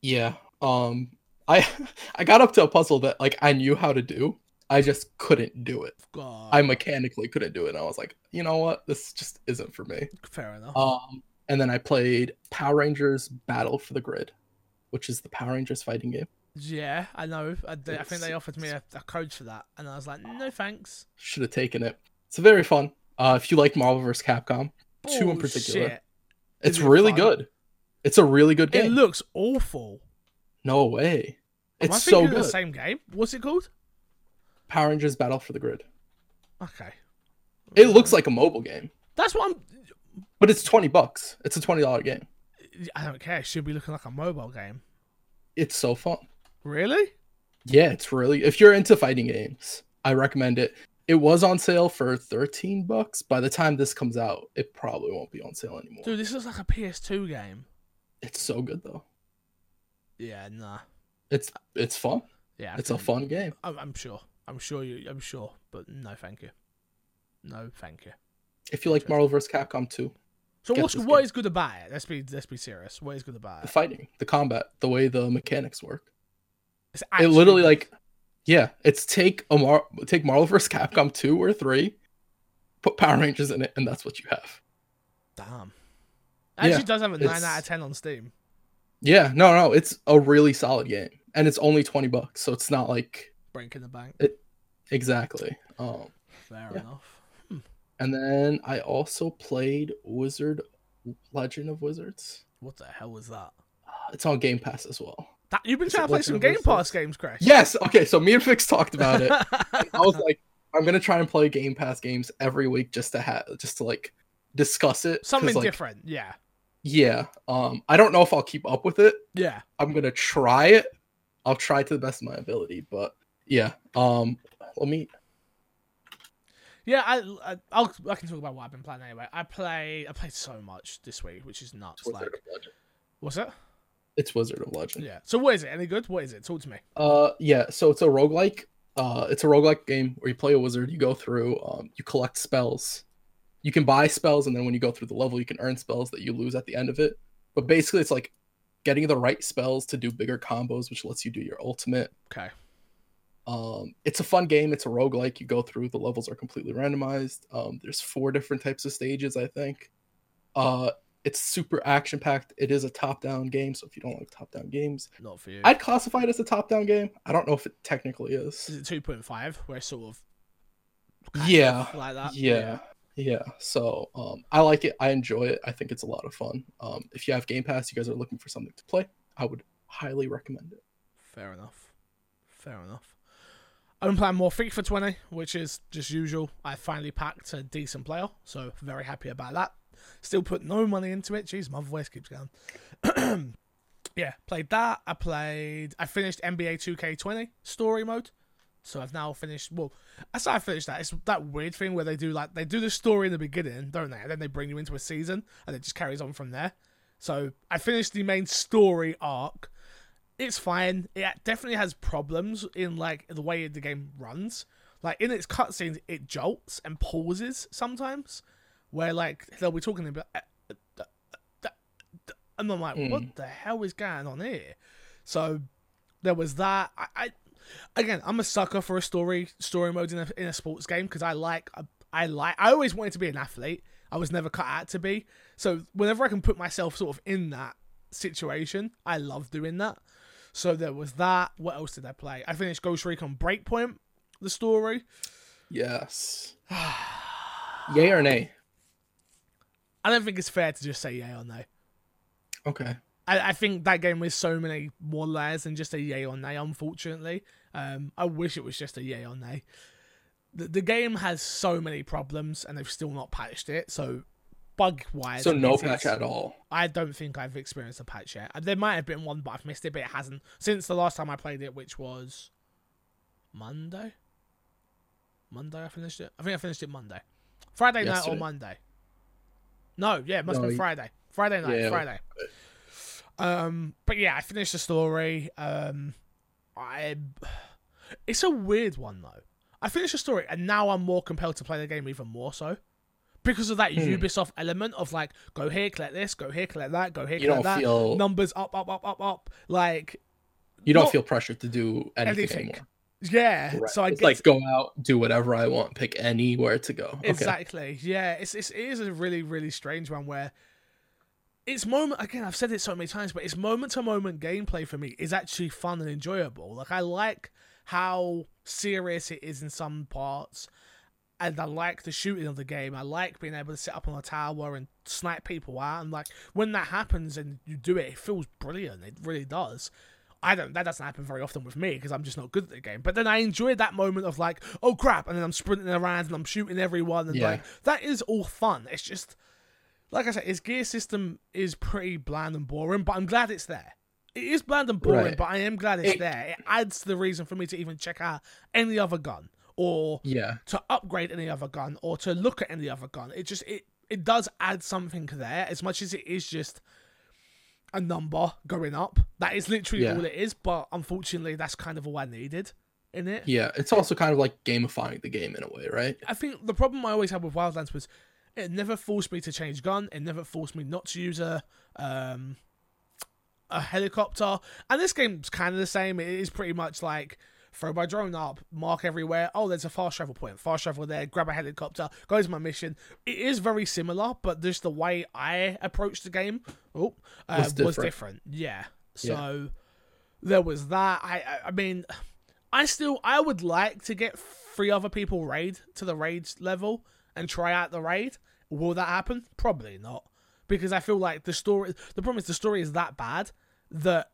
Yeah. Um I I got up to a puzzle that like I knew how to do. I just couldn't do it. God, I mechanically couldn't do it. And I was like, you know what? This just isn't for me. fair enough. Um and then I played Power Rangers Battle for the Grid, which is the Power Rangers fighting game. yeah, I know. I, they- I think they offered me a, a code for that, and I was like, no thanks. Should have taken it. It's very fun. Uh if you like Marvel vs. Capcom, two in particular. It's it really fun? good. It's a really good game. It looks awful. no way. Am I It's so good. the same game? What's it called? Power Rangers Battle for the Grid. Okay. It looks like a mobile game, That's what I'm. But it's 20 bucks. It's a $20 game. I don't care. It should be looking like a mobile game. It's so fun. Really? Yeah, it's really if you're into fighting games, I recommend it. It was on sale for 13 bucks. By the time this comes out, it probably won't be on sale anymore. Dude, this looks like a PS2 game. It's so good though. Yeah, nah. It's it's fun. Yeah, I It's a fun game. I'm, I'm sure. I'm sure you. I'm sure, but no, thank you. No, thank you. If you like Marvel vs. Capcom 2, So what's what game. is good about it? Let's be let's be serious. What is good about it? The fighting, the combat, the way the mechanics work. It's It literally like yeah, it's take a Mar- take Marvel vs. Capcom 2 or 3, put Power Rangers in it and that's what you have. damn. It actually does have a nine out of ten on Steam. Yeah, no, no, it's a really solid game and it's only 20 bucks, so it's not like Breaking the bank. exactly. Um Fair yeah. enough. And then I also played Wizard Legend of Wizards. What the hell was that? it's on Game Pass as well. That, you've been trying to play some Game Pass games, Crash. Yes. Okay. So me and Fix talked about it. I was like, I'm gonna try and play Game Pass games every week just to have just to like discuss it. Something like, different. Yeah. Yeah. Um. I don't know if I'll keep up with it. Yeah. I'm gonna try it. I'll try to the best of my ability. But yeah. Um. Let me. Yeah, I, I I'll I can talk about what I've been playing anyway. I play I played so much this week, which is nuts. It's Like, what's it? It's Wizard of Legend. Yeah. So what is it? Any good? What is it? Talk to me. Uh, yeah. So it's a roguelike. Uh, it's a roguelike game where you play a wizard. You go through. Um, you collect spells. You can buy spells, and then when you go through the level, you can earn spells that you lose at the end of it. But basically, it's like getting the right spells to do bigger combos, which lets you do your ultimate. Okay. Um, it's a fun game. It's a roguelike. You go through. The levels are completely randomized. Um, there's four different types of stages, I think. Uh, it's super action packed. It is a top down game, so if you don't like top down games, Not for you. I'd classify it as a top down game. I don't know if it technically is. Is it two point five? Where sort of Yeah. of like that. Yeah. Yeah. So um I like it. I enjoy it. I think it's a lot of fun. Um if you have Game Pass, you guys are looking for something to play, I would highly recommend it. Fair enough. Fair enough. Been playing more FIFA 20, which is just usual. I finally packed a decent player, so very happy about that. Still put no money into it. Jeez, my voice keeps going. yeah, played that. I played. I finished NBA 2K20 story mode. So I've now finished. Well, as I finished that. It's that weird thing where they do like they do the story in the beginning, don't they? And then they bring you into a season, and it just carries on from there. So I finished the main story arc. It's fine. It definitely has problems in like the way the game runs. Like in its cutscenes, it jolts and pauses sometimes, where like they'll be talking about, uh, uh, uh, and I'm like, what hmm. the hell is going on here? So there was that. I, I again, I'm a sucker for a story story mode in a, in a sports game because I like I like I always wanted to be an athlete. I was never cut out to be. So whenever I can put myself sort of in that situation, I love doing that. So there was that. What else did I play? I finished Ghost Recon Breakpoint, the story. Yes. Yay or nay? I don't think it's fair to just say yay or nay. Okay. I, I think that game is so many more layers than just a yay or nay, unfortunately. Um, I wish it was just a yay or nay. The, the game has so many problems and they've still not patched it. So, bug wise, So no patch at all. I don't think I've experienced a patch yet. There might have been one, but I've missed it, but it hasn't. Since the last time I played it, which was Monday? Monday I finished it? I think I finished it Monday. Friday night or Monday? No, yeah, it must No, have been Friday. Friday night, Yeah, Friday. Um, but yeah, I finished the story. Um, I, it's a weird one though. I finished the story, and now I'm more compelled to play the game even more so, because of that Hmm. Ubisoft element of like, go here, collect this, go here, collect that, go here, You collect that. feel Numbers up, up, up, up, up. Like, you don't not feel pressured to do anything, anything. anymore. yeah. Right. So I it's get like go out, do whatever I want, pick anywhere to go. Okay. Exactly. Yeah, it's, it's it is a really really strange one where it's moment again. I've said it so many times, but it's moment to moment gameplay for me is actually fun and enjoyable. Like I like how serious it is in some parts, and I like the shooting of the game. I like being able to sit up on a tower and snipe people out. And like when that happens and you do it, it feels brilliant. It really does. I don't. That doesn't happen very often with me because I'm just not good at the game. But then I enjoy that moment of like, oh crap, and then I'm sprinting around and I'm shooting everyone, and Yeah. like that is all fun. It's just like I said, its gear system is pretty bland and boring, but I'm glad it's there. It is bland and boring, Right. but I am glad it's It- there. It adds to the reason for me to even check out any other gun or Yeah. to upgrade any other gun or to look at any other gun. It just it it does add something there as much as it is just a number going up. That is literally Yeah. all it is, but unfortunately that's kind of all I needed in it. Yeah. It's also kind of like gamifying the game in a way, right? I think the problem I always had with Wildlands was it never forced me to change gun. It never forced me not to use a um a helicopter. And this game's kind of the same. It is pretty much like throw my drone up, mark everywhere. Oh, there's a fast travel point. Fast travel there. Grab a helicopter. Go to my mission. It is very similar, but just the way I approached the game, oh, uh, Was was, different. different. Yeah. So there was that. I, I I mean, I still I would like to get three other people raid to the raid level and try out the raid. Will that happen? Probably not, because I feel like the story. The problem is the story is that bad that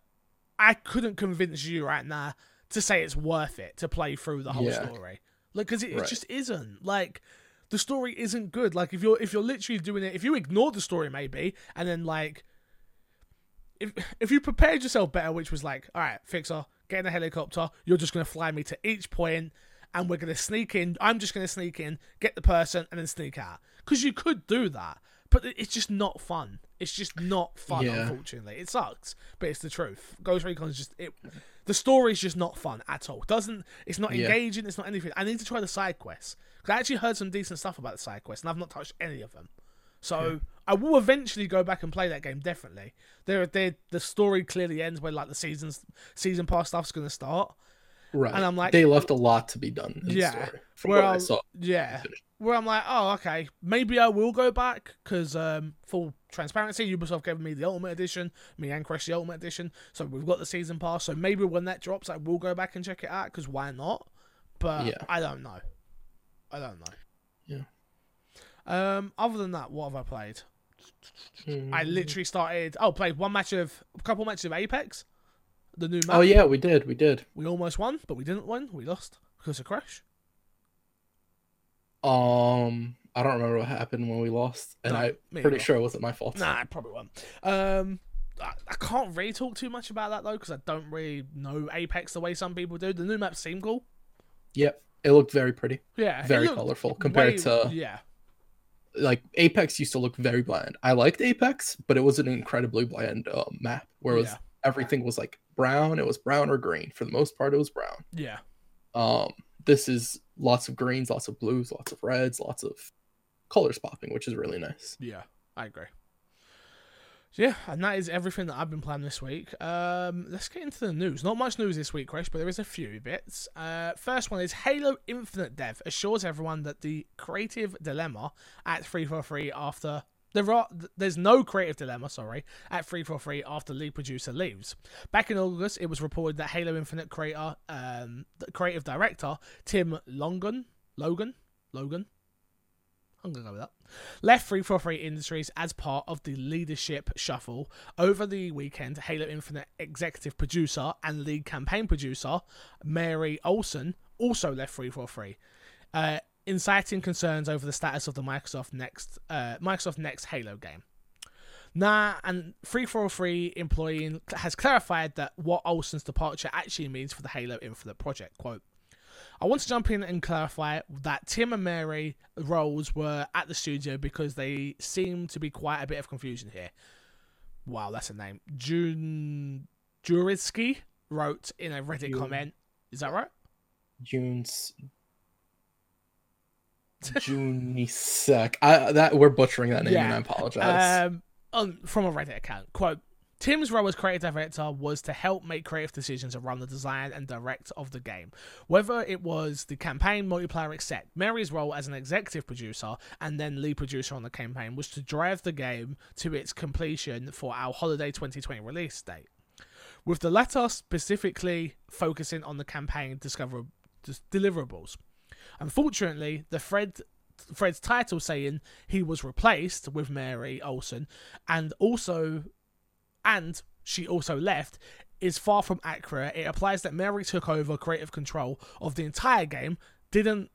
I couldn't convince you right now to say it's worth it to play through the whole Yeah. story. Like, because it, it just isn't. Like, the story isn't good. Like, if you're if you're literally doing it, if you ignore the story maybe, and then like, if if you prepared yourself better, which was like, all right, fixer, get in a helicopter, you're just gonna fly me to each point, and we're gonna sneak in. I'm just gonna sneak in, get the person, and then sneak out. Because you could do that, but it's just not fun. It's just not fun, Yeah. unfortunately. It sucks, but it's the truth. Ghost Recon is just it. The story's just not fun at all. Doesn't it's not Yeah. engaging. It's not anything. I need to try the side quests. Cause I actually heard some decent stuff about the side quests, and I've not touched any of them. So I will eventually go back and play that game. Definitely. There, there. The story clearly ends where like the seasons, season pass stuff's gonna start. Right. And I'm like- they left a lot to be done. In Yeah. Story, Where what I saw. Yeah. Where I'm like, oh, okay, maybe I will go back because, um, full transparency, Ubisoft gave me the Ultimate Edition, me and Crash the Ultimate Edition, so we've got the season pass. So maybe when that drops, I will go back and check it out because why not? But Yeah. I don't know. I don't know. Yeah. Um. Other than that, what have I played? Hmm. I literally started. Oh, played one match of a couple matches of Apex, the new map. Oh yeah, we did. We did. We almost won, but we didn't win. We lost because of Crash. Um, I don't remember what happened when we lost, and No, I'm pretty either. sure it wasn't my fault. Nah, it probably won't. Um, I, I can't really talk too much about that though because I don't really know Apex the way some people do. The new maps seem cool. Yep, it looked very pretty, Yeah, very colorful compared way- to yeah, like Apex used to look very bland. I liked Apex, but it was an incredibly bland uh, map where was Yeah. everything was like brown. It was brown or green. For the most part, it was brown. yeah, Um, this is lots of greens, lots of blues, lots of reds, lots of colors popping, which is really nice. yeah. I agree. So yeah, and that is everything that I've been playing this week. Um, let's get into the news. Not much news this week, Chris, but there is a few bits. Uh, first one is Halo Infinite Dev assures everyone that the creative dilemma at 343 after there are there's no creative dilemma, sorry, at 343 after lead producer leaves. Back in August, it was reported that Halo Infinite creator, um, creative director Tim Longan, Logan, Logan, I'm gonna go with that. Left 343 Industries as part of the leadership shuffle over the weekend. Halo Infinite executive producer and lead campaign producer Mary Olson also left 343, uh, inciting concerns over the status of the Microsoft Next uh, Microsoft Next Halo game. Nah, and 343 employee has clarified that what Olson's departure actually means for the Halo Infinite project. Quote. I want to jump in and clarify that Tim and Mary roles were at the studio because they seem to be quite a bit of confusion here. Wow, that's a name. June Juritsky wrote in a Reddit June. comment. Is that right? June's Junisec. I that we're butchering that name, and Yeah. I apologize. Um, on, from a Reddit account. Quote Tim's role as creative director was to help make creative decisions around the design and direct of the game, whether it was the campaign, multiplayer, etc. Mary's role as an executive producer and then lead producer on the campaign was to drive the game to its completion for our holiday 2020 release date. With the latter specifically focusing on the campaign discover deliverables. Unfortunately, the Fred Fred's title saying he was replaced with Mary Olson and also and she also left is far from accurate. It applies that Mary took over creative control of the entire game, didn't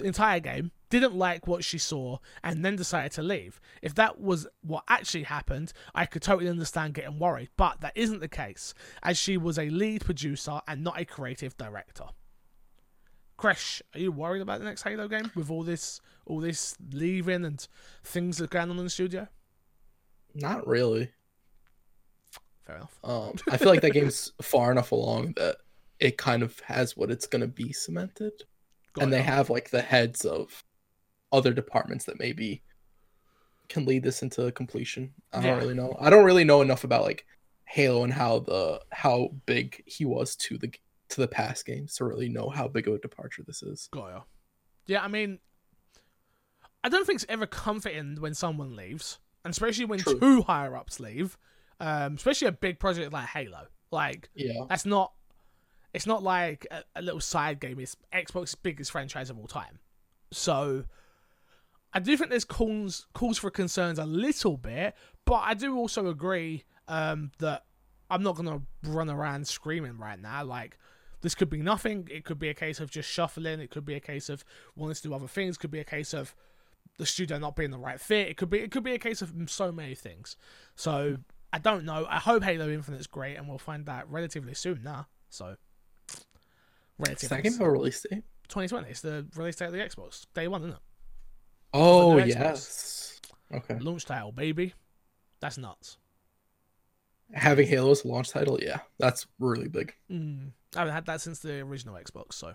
entire game, didn't like what she saw, and then decided to leave. If that was what actually happened, I could totally understand getting worried, but that isn't the case, as she was a lead producer and not a creative director. Crash, are you worried about the next Halo game with all this all this leaving and things that going on in the studio? Not really. Fair enough. Um, I feel like that game's far enough along that it kind of has what it's gonna be cemented, Got and they it. have like the heads of other departments that maybe can lead this into completion. I don't really know. I don't really know enough about like Halo and how the how big he was to the to the past games to really know how big of a departure this is. Got ya. Yeah, I mean, I don't think it's ever comforting when someone leaves, and especially when True. two higher ups leave. Um, especially a big project like Halo. Like Yeah. that's not. It's not like a, a little side game. It's Xbox's biggest franchise of all time. So, I do think there's calls calls for concerns a little bit, but I do also agree um, that I'm not gonna run around screaming right now. Like this could be nothing. It could be a case of just shuffling. It could be a case of wanting to do other things. It could be a case of the studio not being the right fit. It could be it could be a case of so many things. So I don't know. I hope Halo Infinite's great, and we'll find out relatively soon now. So Does relatively that have a release date? 2020. It's the release date of the Xbox. Day one, isn't it? Oh yes. Okay. Launch title, baby. That's nuts. Having Halo as a launch title, yeah, that's really big. Mm, I haven't had that since the original Xbox, so.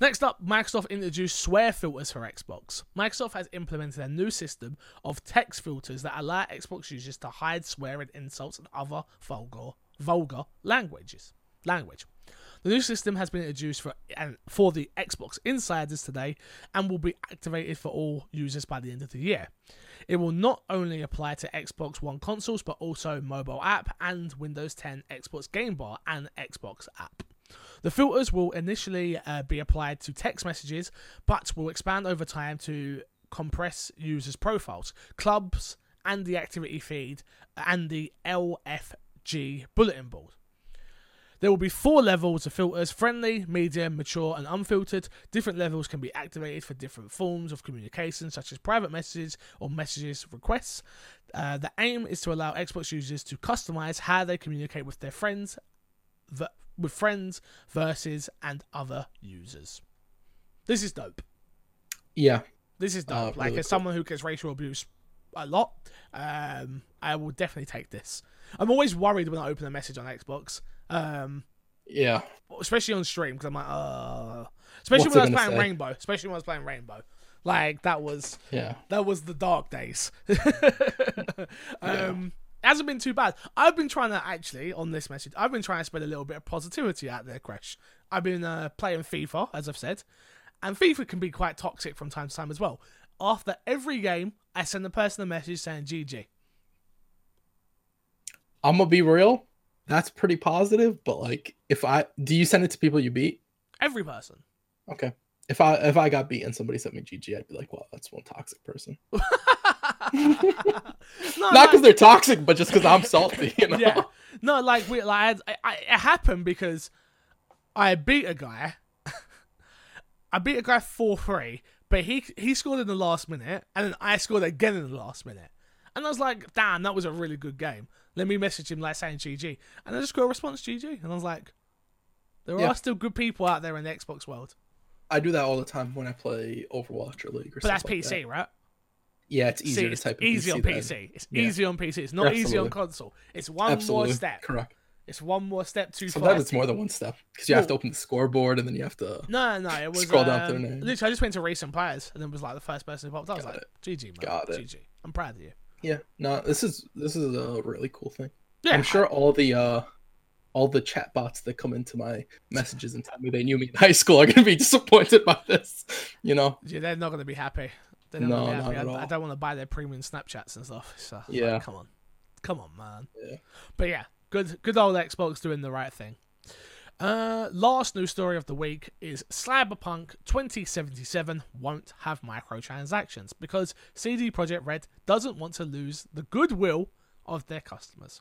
Next up, Microsoft introduced swear filters for Xbox. Microsoft has implemented a new system of text filters that allow Xbox users to hide swearing, insults, and other vulgar, vulgar languages. Language. The new system has been introduced for and for the Xbox insiders today and will be activated for all users by the end of the year. It will not only apply to Xbox One consoles but also mobile app and Windows 10 Xbox Game Bar and Xbox app. The filters will initially uh, be applied to text messages but will expand over time to compress users' profiles, clubs, and the activity feed and the LFG bulletin board. There will be four levels of filters friendly, medium, mature, and unfiltered. Different levels can be activated for different forms of communication, such as private messages or messages requests. Uh, the aim is to allow Xbox users to customize how they communicate with their friends, v- with friends, versus, and other users. This is dope. Yeah, This is dope. Uh, like, really as cool. someone who gets racial abuse a lot, um, I will definitely take this. I'm always worried when I open a message on Xbox. Um, yeah. especially on stream because I'm like, uh, especially What's when I was playing say? Rainbow, especially when I was playing Rainbow, like that was Yeah. that was the dark days. um, it hasn't been too bad. I've been trying to actually on this message. I've been trying to spread a little bit of positivity out there, Crash. I've been uh, playing FIFA, as I've said, and FIFA can be quite toxic from time to time as well. After every game, I send the person a message saying GG. I'm gonna be real. That's pretty positive, but like, if I do, you send it to people you beat? Every person. Okay. If I if I got beat and somebody sent me GG, I'd be like, well, that's one toxic person. no, Not because they're toxic, but just because I'm salty. You know? yeah. No, like we like I, I, it happened because I beat a guy. I beat a guy four three, but he he scored in the last minute, and then I scored again in the last minute, and I was like, "Damn, that was a really good game." Let me message him like saying GG, and I just got a response GG, and I was like, "There Yeah. are still good people out there in the Xbox world, I do that all the time when I play Overwatch or League or but that's like PC, that. right?" Yeah, it's See, easier it's to type easy on PC. It's yeah. easy on PC. It's not easy on console. It's one Absolutely more step. correct. It's one more step too far. Sometimes it's more than one step because you have to open the scoreboard and then you have to. No, no, it was Scroll down um, their name. Literally, I just went to recent players, and then was like the first person who popped up. I was Got like, "GG, man, Got it. GG." I'm proud of you. Yeah, no, this is this is a really cool thing. Yeah, I'm sure all the uh all the chat bots that come into my messages and tell me they knew me in high school are gonna be disappointed by this. You know? Yeah, they're not gonna be happy. They're not No, not I, I don't want to buy their premium Snapchats and stuff. So Yeah. like, come on, come on, man. Yeah. But yeah, good, good old Xbox doing the right thing. Uh, last news story of the week is Cyberpunk 2077 won't have microtransactions because CD Projekt Red doesn't want to lose the goodwill of their customers.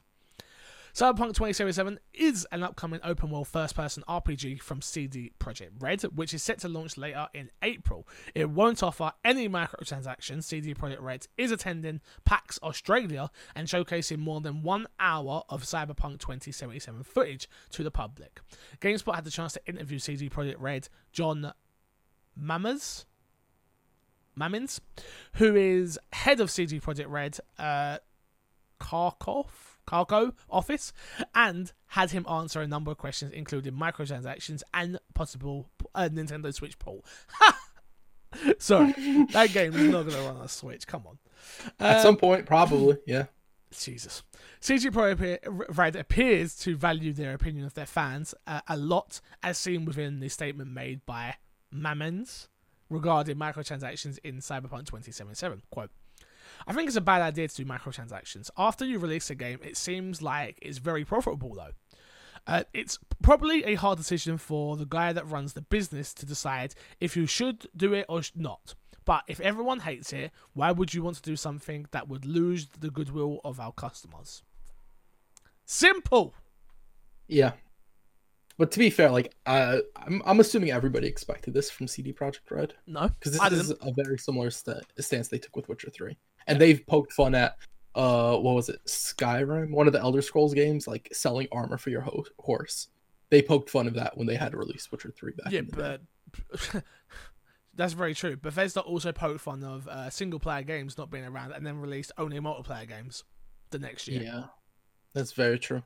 Cyberpunk 2077 is an upcoming open world first person RPG from CD Projekt Red, which is set to launch later in April. It won't offer any microtransactions. CD Projekt Red is attending PAX Australia and showcasing more than one hour of Cyberpunk 2077 footage to the public. GameSpot had the chance to interview CD Projekt Red John Mammers. Mammins, who is head of CD Projekt Red, uh, Kharkov, Kharkov office, and had him answer a number of questions, including microtransactions and possible uh, Nintendo Switch port. Sorry, that game is not going to run on a Switch. Come on. At Um, some point, probably. Yeah. Jesus. CD Projekt Red appears to value their opinion of their fans uh, a lot, as seen within the statement made by Mammons regarding microtransactions in Cyberpunk 2077. Quote, I think it's a bad idea to do microtransactions. After you release a game, it seems like it's very profitable, though. Uh, it's probably a hard decision for the guy that runs the business to decide if you should do it or not. But if everyone hates it, why would you want to do something that would lose the goodwill of our customers? Simple. Yeah. But to be fair, like uh, I'm, I'm assuming everybody expected this from CD Projekt Red No, because this is a very similar st- stance they took with Witcher Three, and they've poked fun at uh what was it Skyrim, one of the Elder Scrolls games, like selling armor for your ho- horse. They poked fun of that when they had released Witcher Three back. Yeah, in the day. but that's very true. Bethesda also poked fun of uh, single player games not being around and then released only multiplayer games the next year. yeah, that's very true.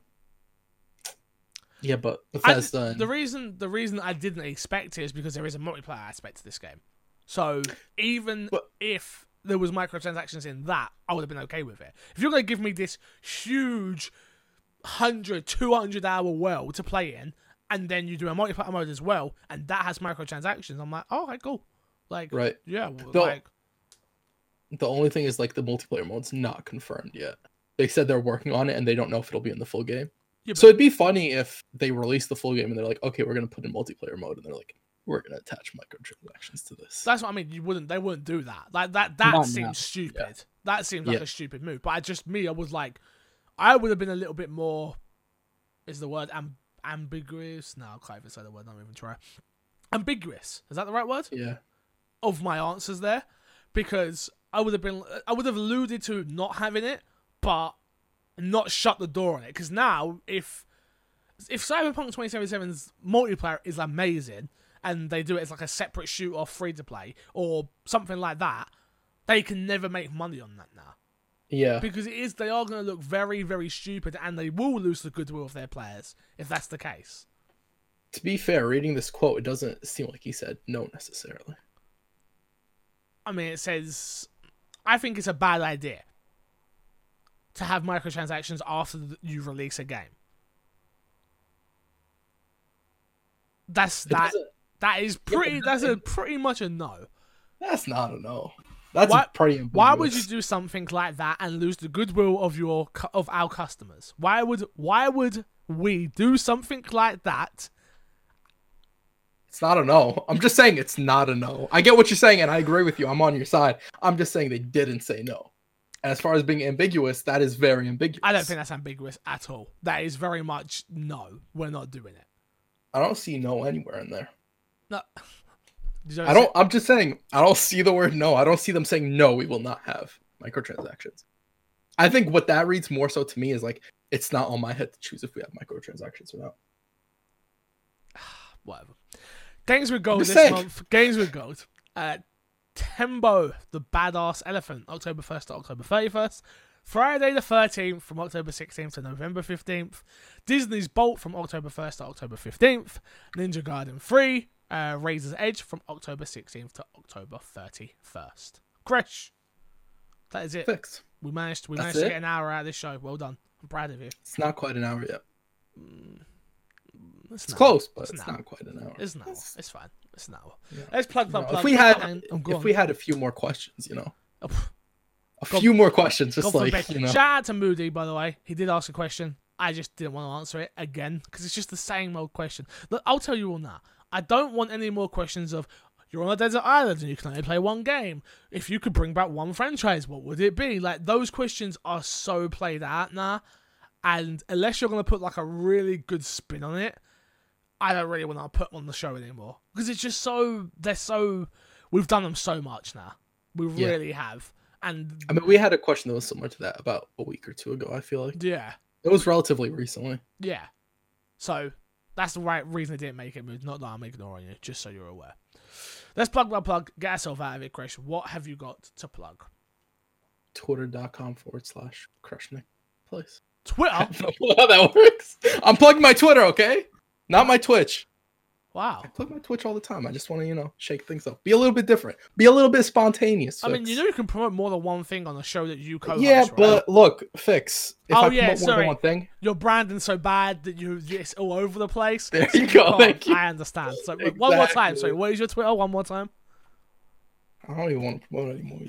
Yeah, but I- Bethesda. and- the reason the reason I didn't expect it is because there is a multiplayer aspect to this game. So even But- if there was microtransactions in that, I would have been okay with it. If you're going to give me this huge 100, 200 hour world to play in, and then you do a multiplayer mode as well, and that has microtransactions, I'm like, oh, okay, cool. Like, right. yeah, The- like, The only thing is like the multiplayer mode's not confirmed yet. They said they're working on it and they don't know if it'll be in the full game. yeah, So it'd be funny if they release the full game and they're like, okay, we're gonna put in multiplayer mode, and they're like, we're gonna attach microtransactions to this. That's what I mean. You wouldn't. They wouldn't do that. Like that. That Not seems now. stupid. That seems like Yeah. a stupid move. But I just me, I was like, I would have been a little bit more. Is the word am- ambiguous? No, I can't even say the word. Not even try. Ambiguous. Is that the right word? Yeah, Of my answers there, because I would have been. I would have alluded to not having it, but not shut the door on it. Because now, if if Cyberpunk 2077's multiplayer is amazing and they do it as like a separate shoot or free to play or something like that, they can never make money on that now. yeah. Because it is they are going to look very, very stupid and they will lose the goodwill of their players if that's the case. To be fair, reading this quote, it doesn't seem like he said no necessarily. I mean, it says, I think it's a bad idea to have microtransactions after you release a game. That's It that. doesn't- That is pretty. That's a pretty much a no. That's not a no. That's Why- pretty. Why would you do something like that and lose the goodwill of your of our customers? Why would why would we do something like that? It's not a no. I'm just saying it's not a no. I get what you're saying, and I agree with you. I'm on your side. I'm just saying they didn't say no. And as far as being ambiguous, that is very ambiguous. I don't think that's ambiguous at all. That is very much no. We're not doing it. I don't see no anywhere in there. No. I don't. I'm just saying. I don't see the word no. I don't see them saying no. We will not have microtransactions. I think what that reads more so to me is like it's not on my head to choose if we have microtransactions or not. whatever. Games with gold Just this saying. month. Games with gold. Uh, Tembo, the badass elephant, October 1st to October 31st. Friday the 13th from October 16th to November 15th. Disney's Bolt from October 1st to October 15th. Ninja Gaiden 3, uh, Razor's Edge from October 16th to October 31st. Crash. That is it. Fixed. We managed. We That's managed to get an hour out of this show. Well done. I'm proud of you. It's not quite an hour yet. It's, It's close, but It's it's, not quite an hour. It's an hour. It's- It's fine. It's an hour. Yeah. Let's plug, plug, know, plug. if we had, and- if on. we had a few more questions, you know, Oh, a Go- few more questions, just like you know, Shout out to Moody, by the way. He did ask a question. I just didn't want to answer it again because it's just the same old question. Look, I'll tell you all now. I don't want any more questions of you're on a desert island and you can only play one game. If you could bring back one franchise, what would it be? Like those questions are so played out now, and unless you're gonna put like a really good spin on it, I don't really want to put on the show anymore because it's just so they're so. We've done them so much now. We Yeah. really have, and I mean, we had a question that was similar to that about a week or two ago. I feel like yeah. it was relatively recently. Yeah. So that's the right reason I didn't make it. But not that I'm ignoring you, just so you're aware. Let's plug my plug. Get ourselves out of it, Chris. What have you got to plug? Twitter.com forward slash crushnick please. Twitter. I don't know how that works. I'm plugging my Twitter, okay? Not my Twitch. Wow. I plug my Twitch all the time. I just want to, you know, shake things up. Be a little bit different. Be a little bit spontaneous. I mean, you know you can promote more than one thing on a show that you co-host. yeah, right? but look, fix. If Oh, I yeah, promote more sorry. than one thing, your branding's so bad that you it's all over the place. There you go, oh, thank you. I understand. So wait, one more time. Sorry, what is your Twitter? One more time. I don't even want to promote anymore.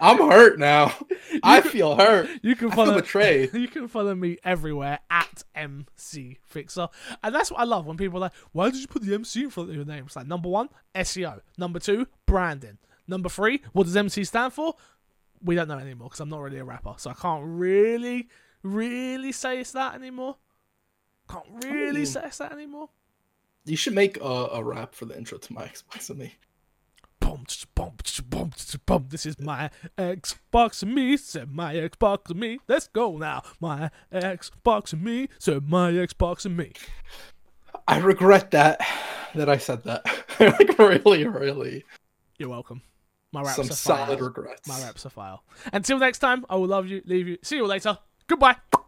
You make fun of me. I'm hurt now. I feel hurt. You can follow betrayed. you can follow me everywhere at MC Fixer. And that's what I love when people are like, why did you put the MC in front of your name? It's like number one, SEO. Number two, branding. Number three, what does MC stand for? We don't know anymore because I'm not really a rapper. So I can't really really say it's that anymore. Can't really mean- say it's that anymore. You should make a, a rap for the intro to my Xbox and me. Boom, boom, tch, boom, boom. This is my Xbox and me. Said my Xbox and me. Let's go now. My Xbox and me. Said my Xbox and me. I regret that that I said that. like really, really. You're welcome. My raps Some are solid file. regrets. My raps are file. Until next time, I will love you, leave you. See you later. Goodbye.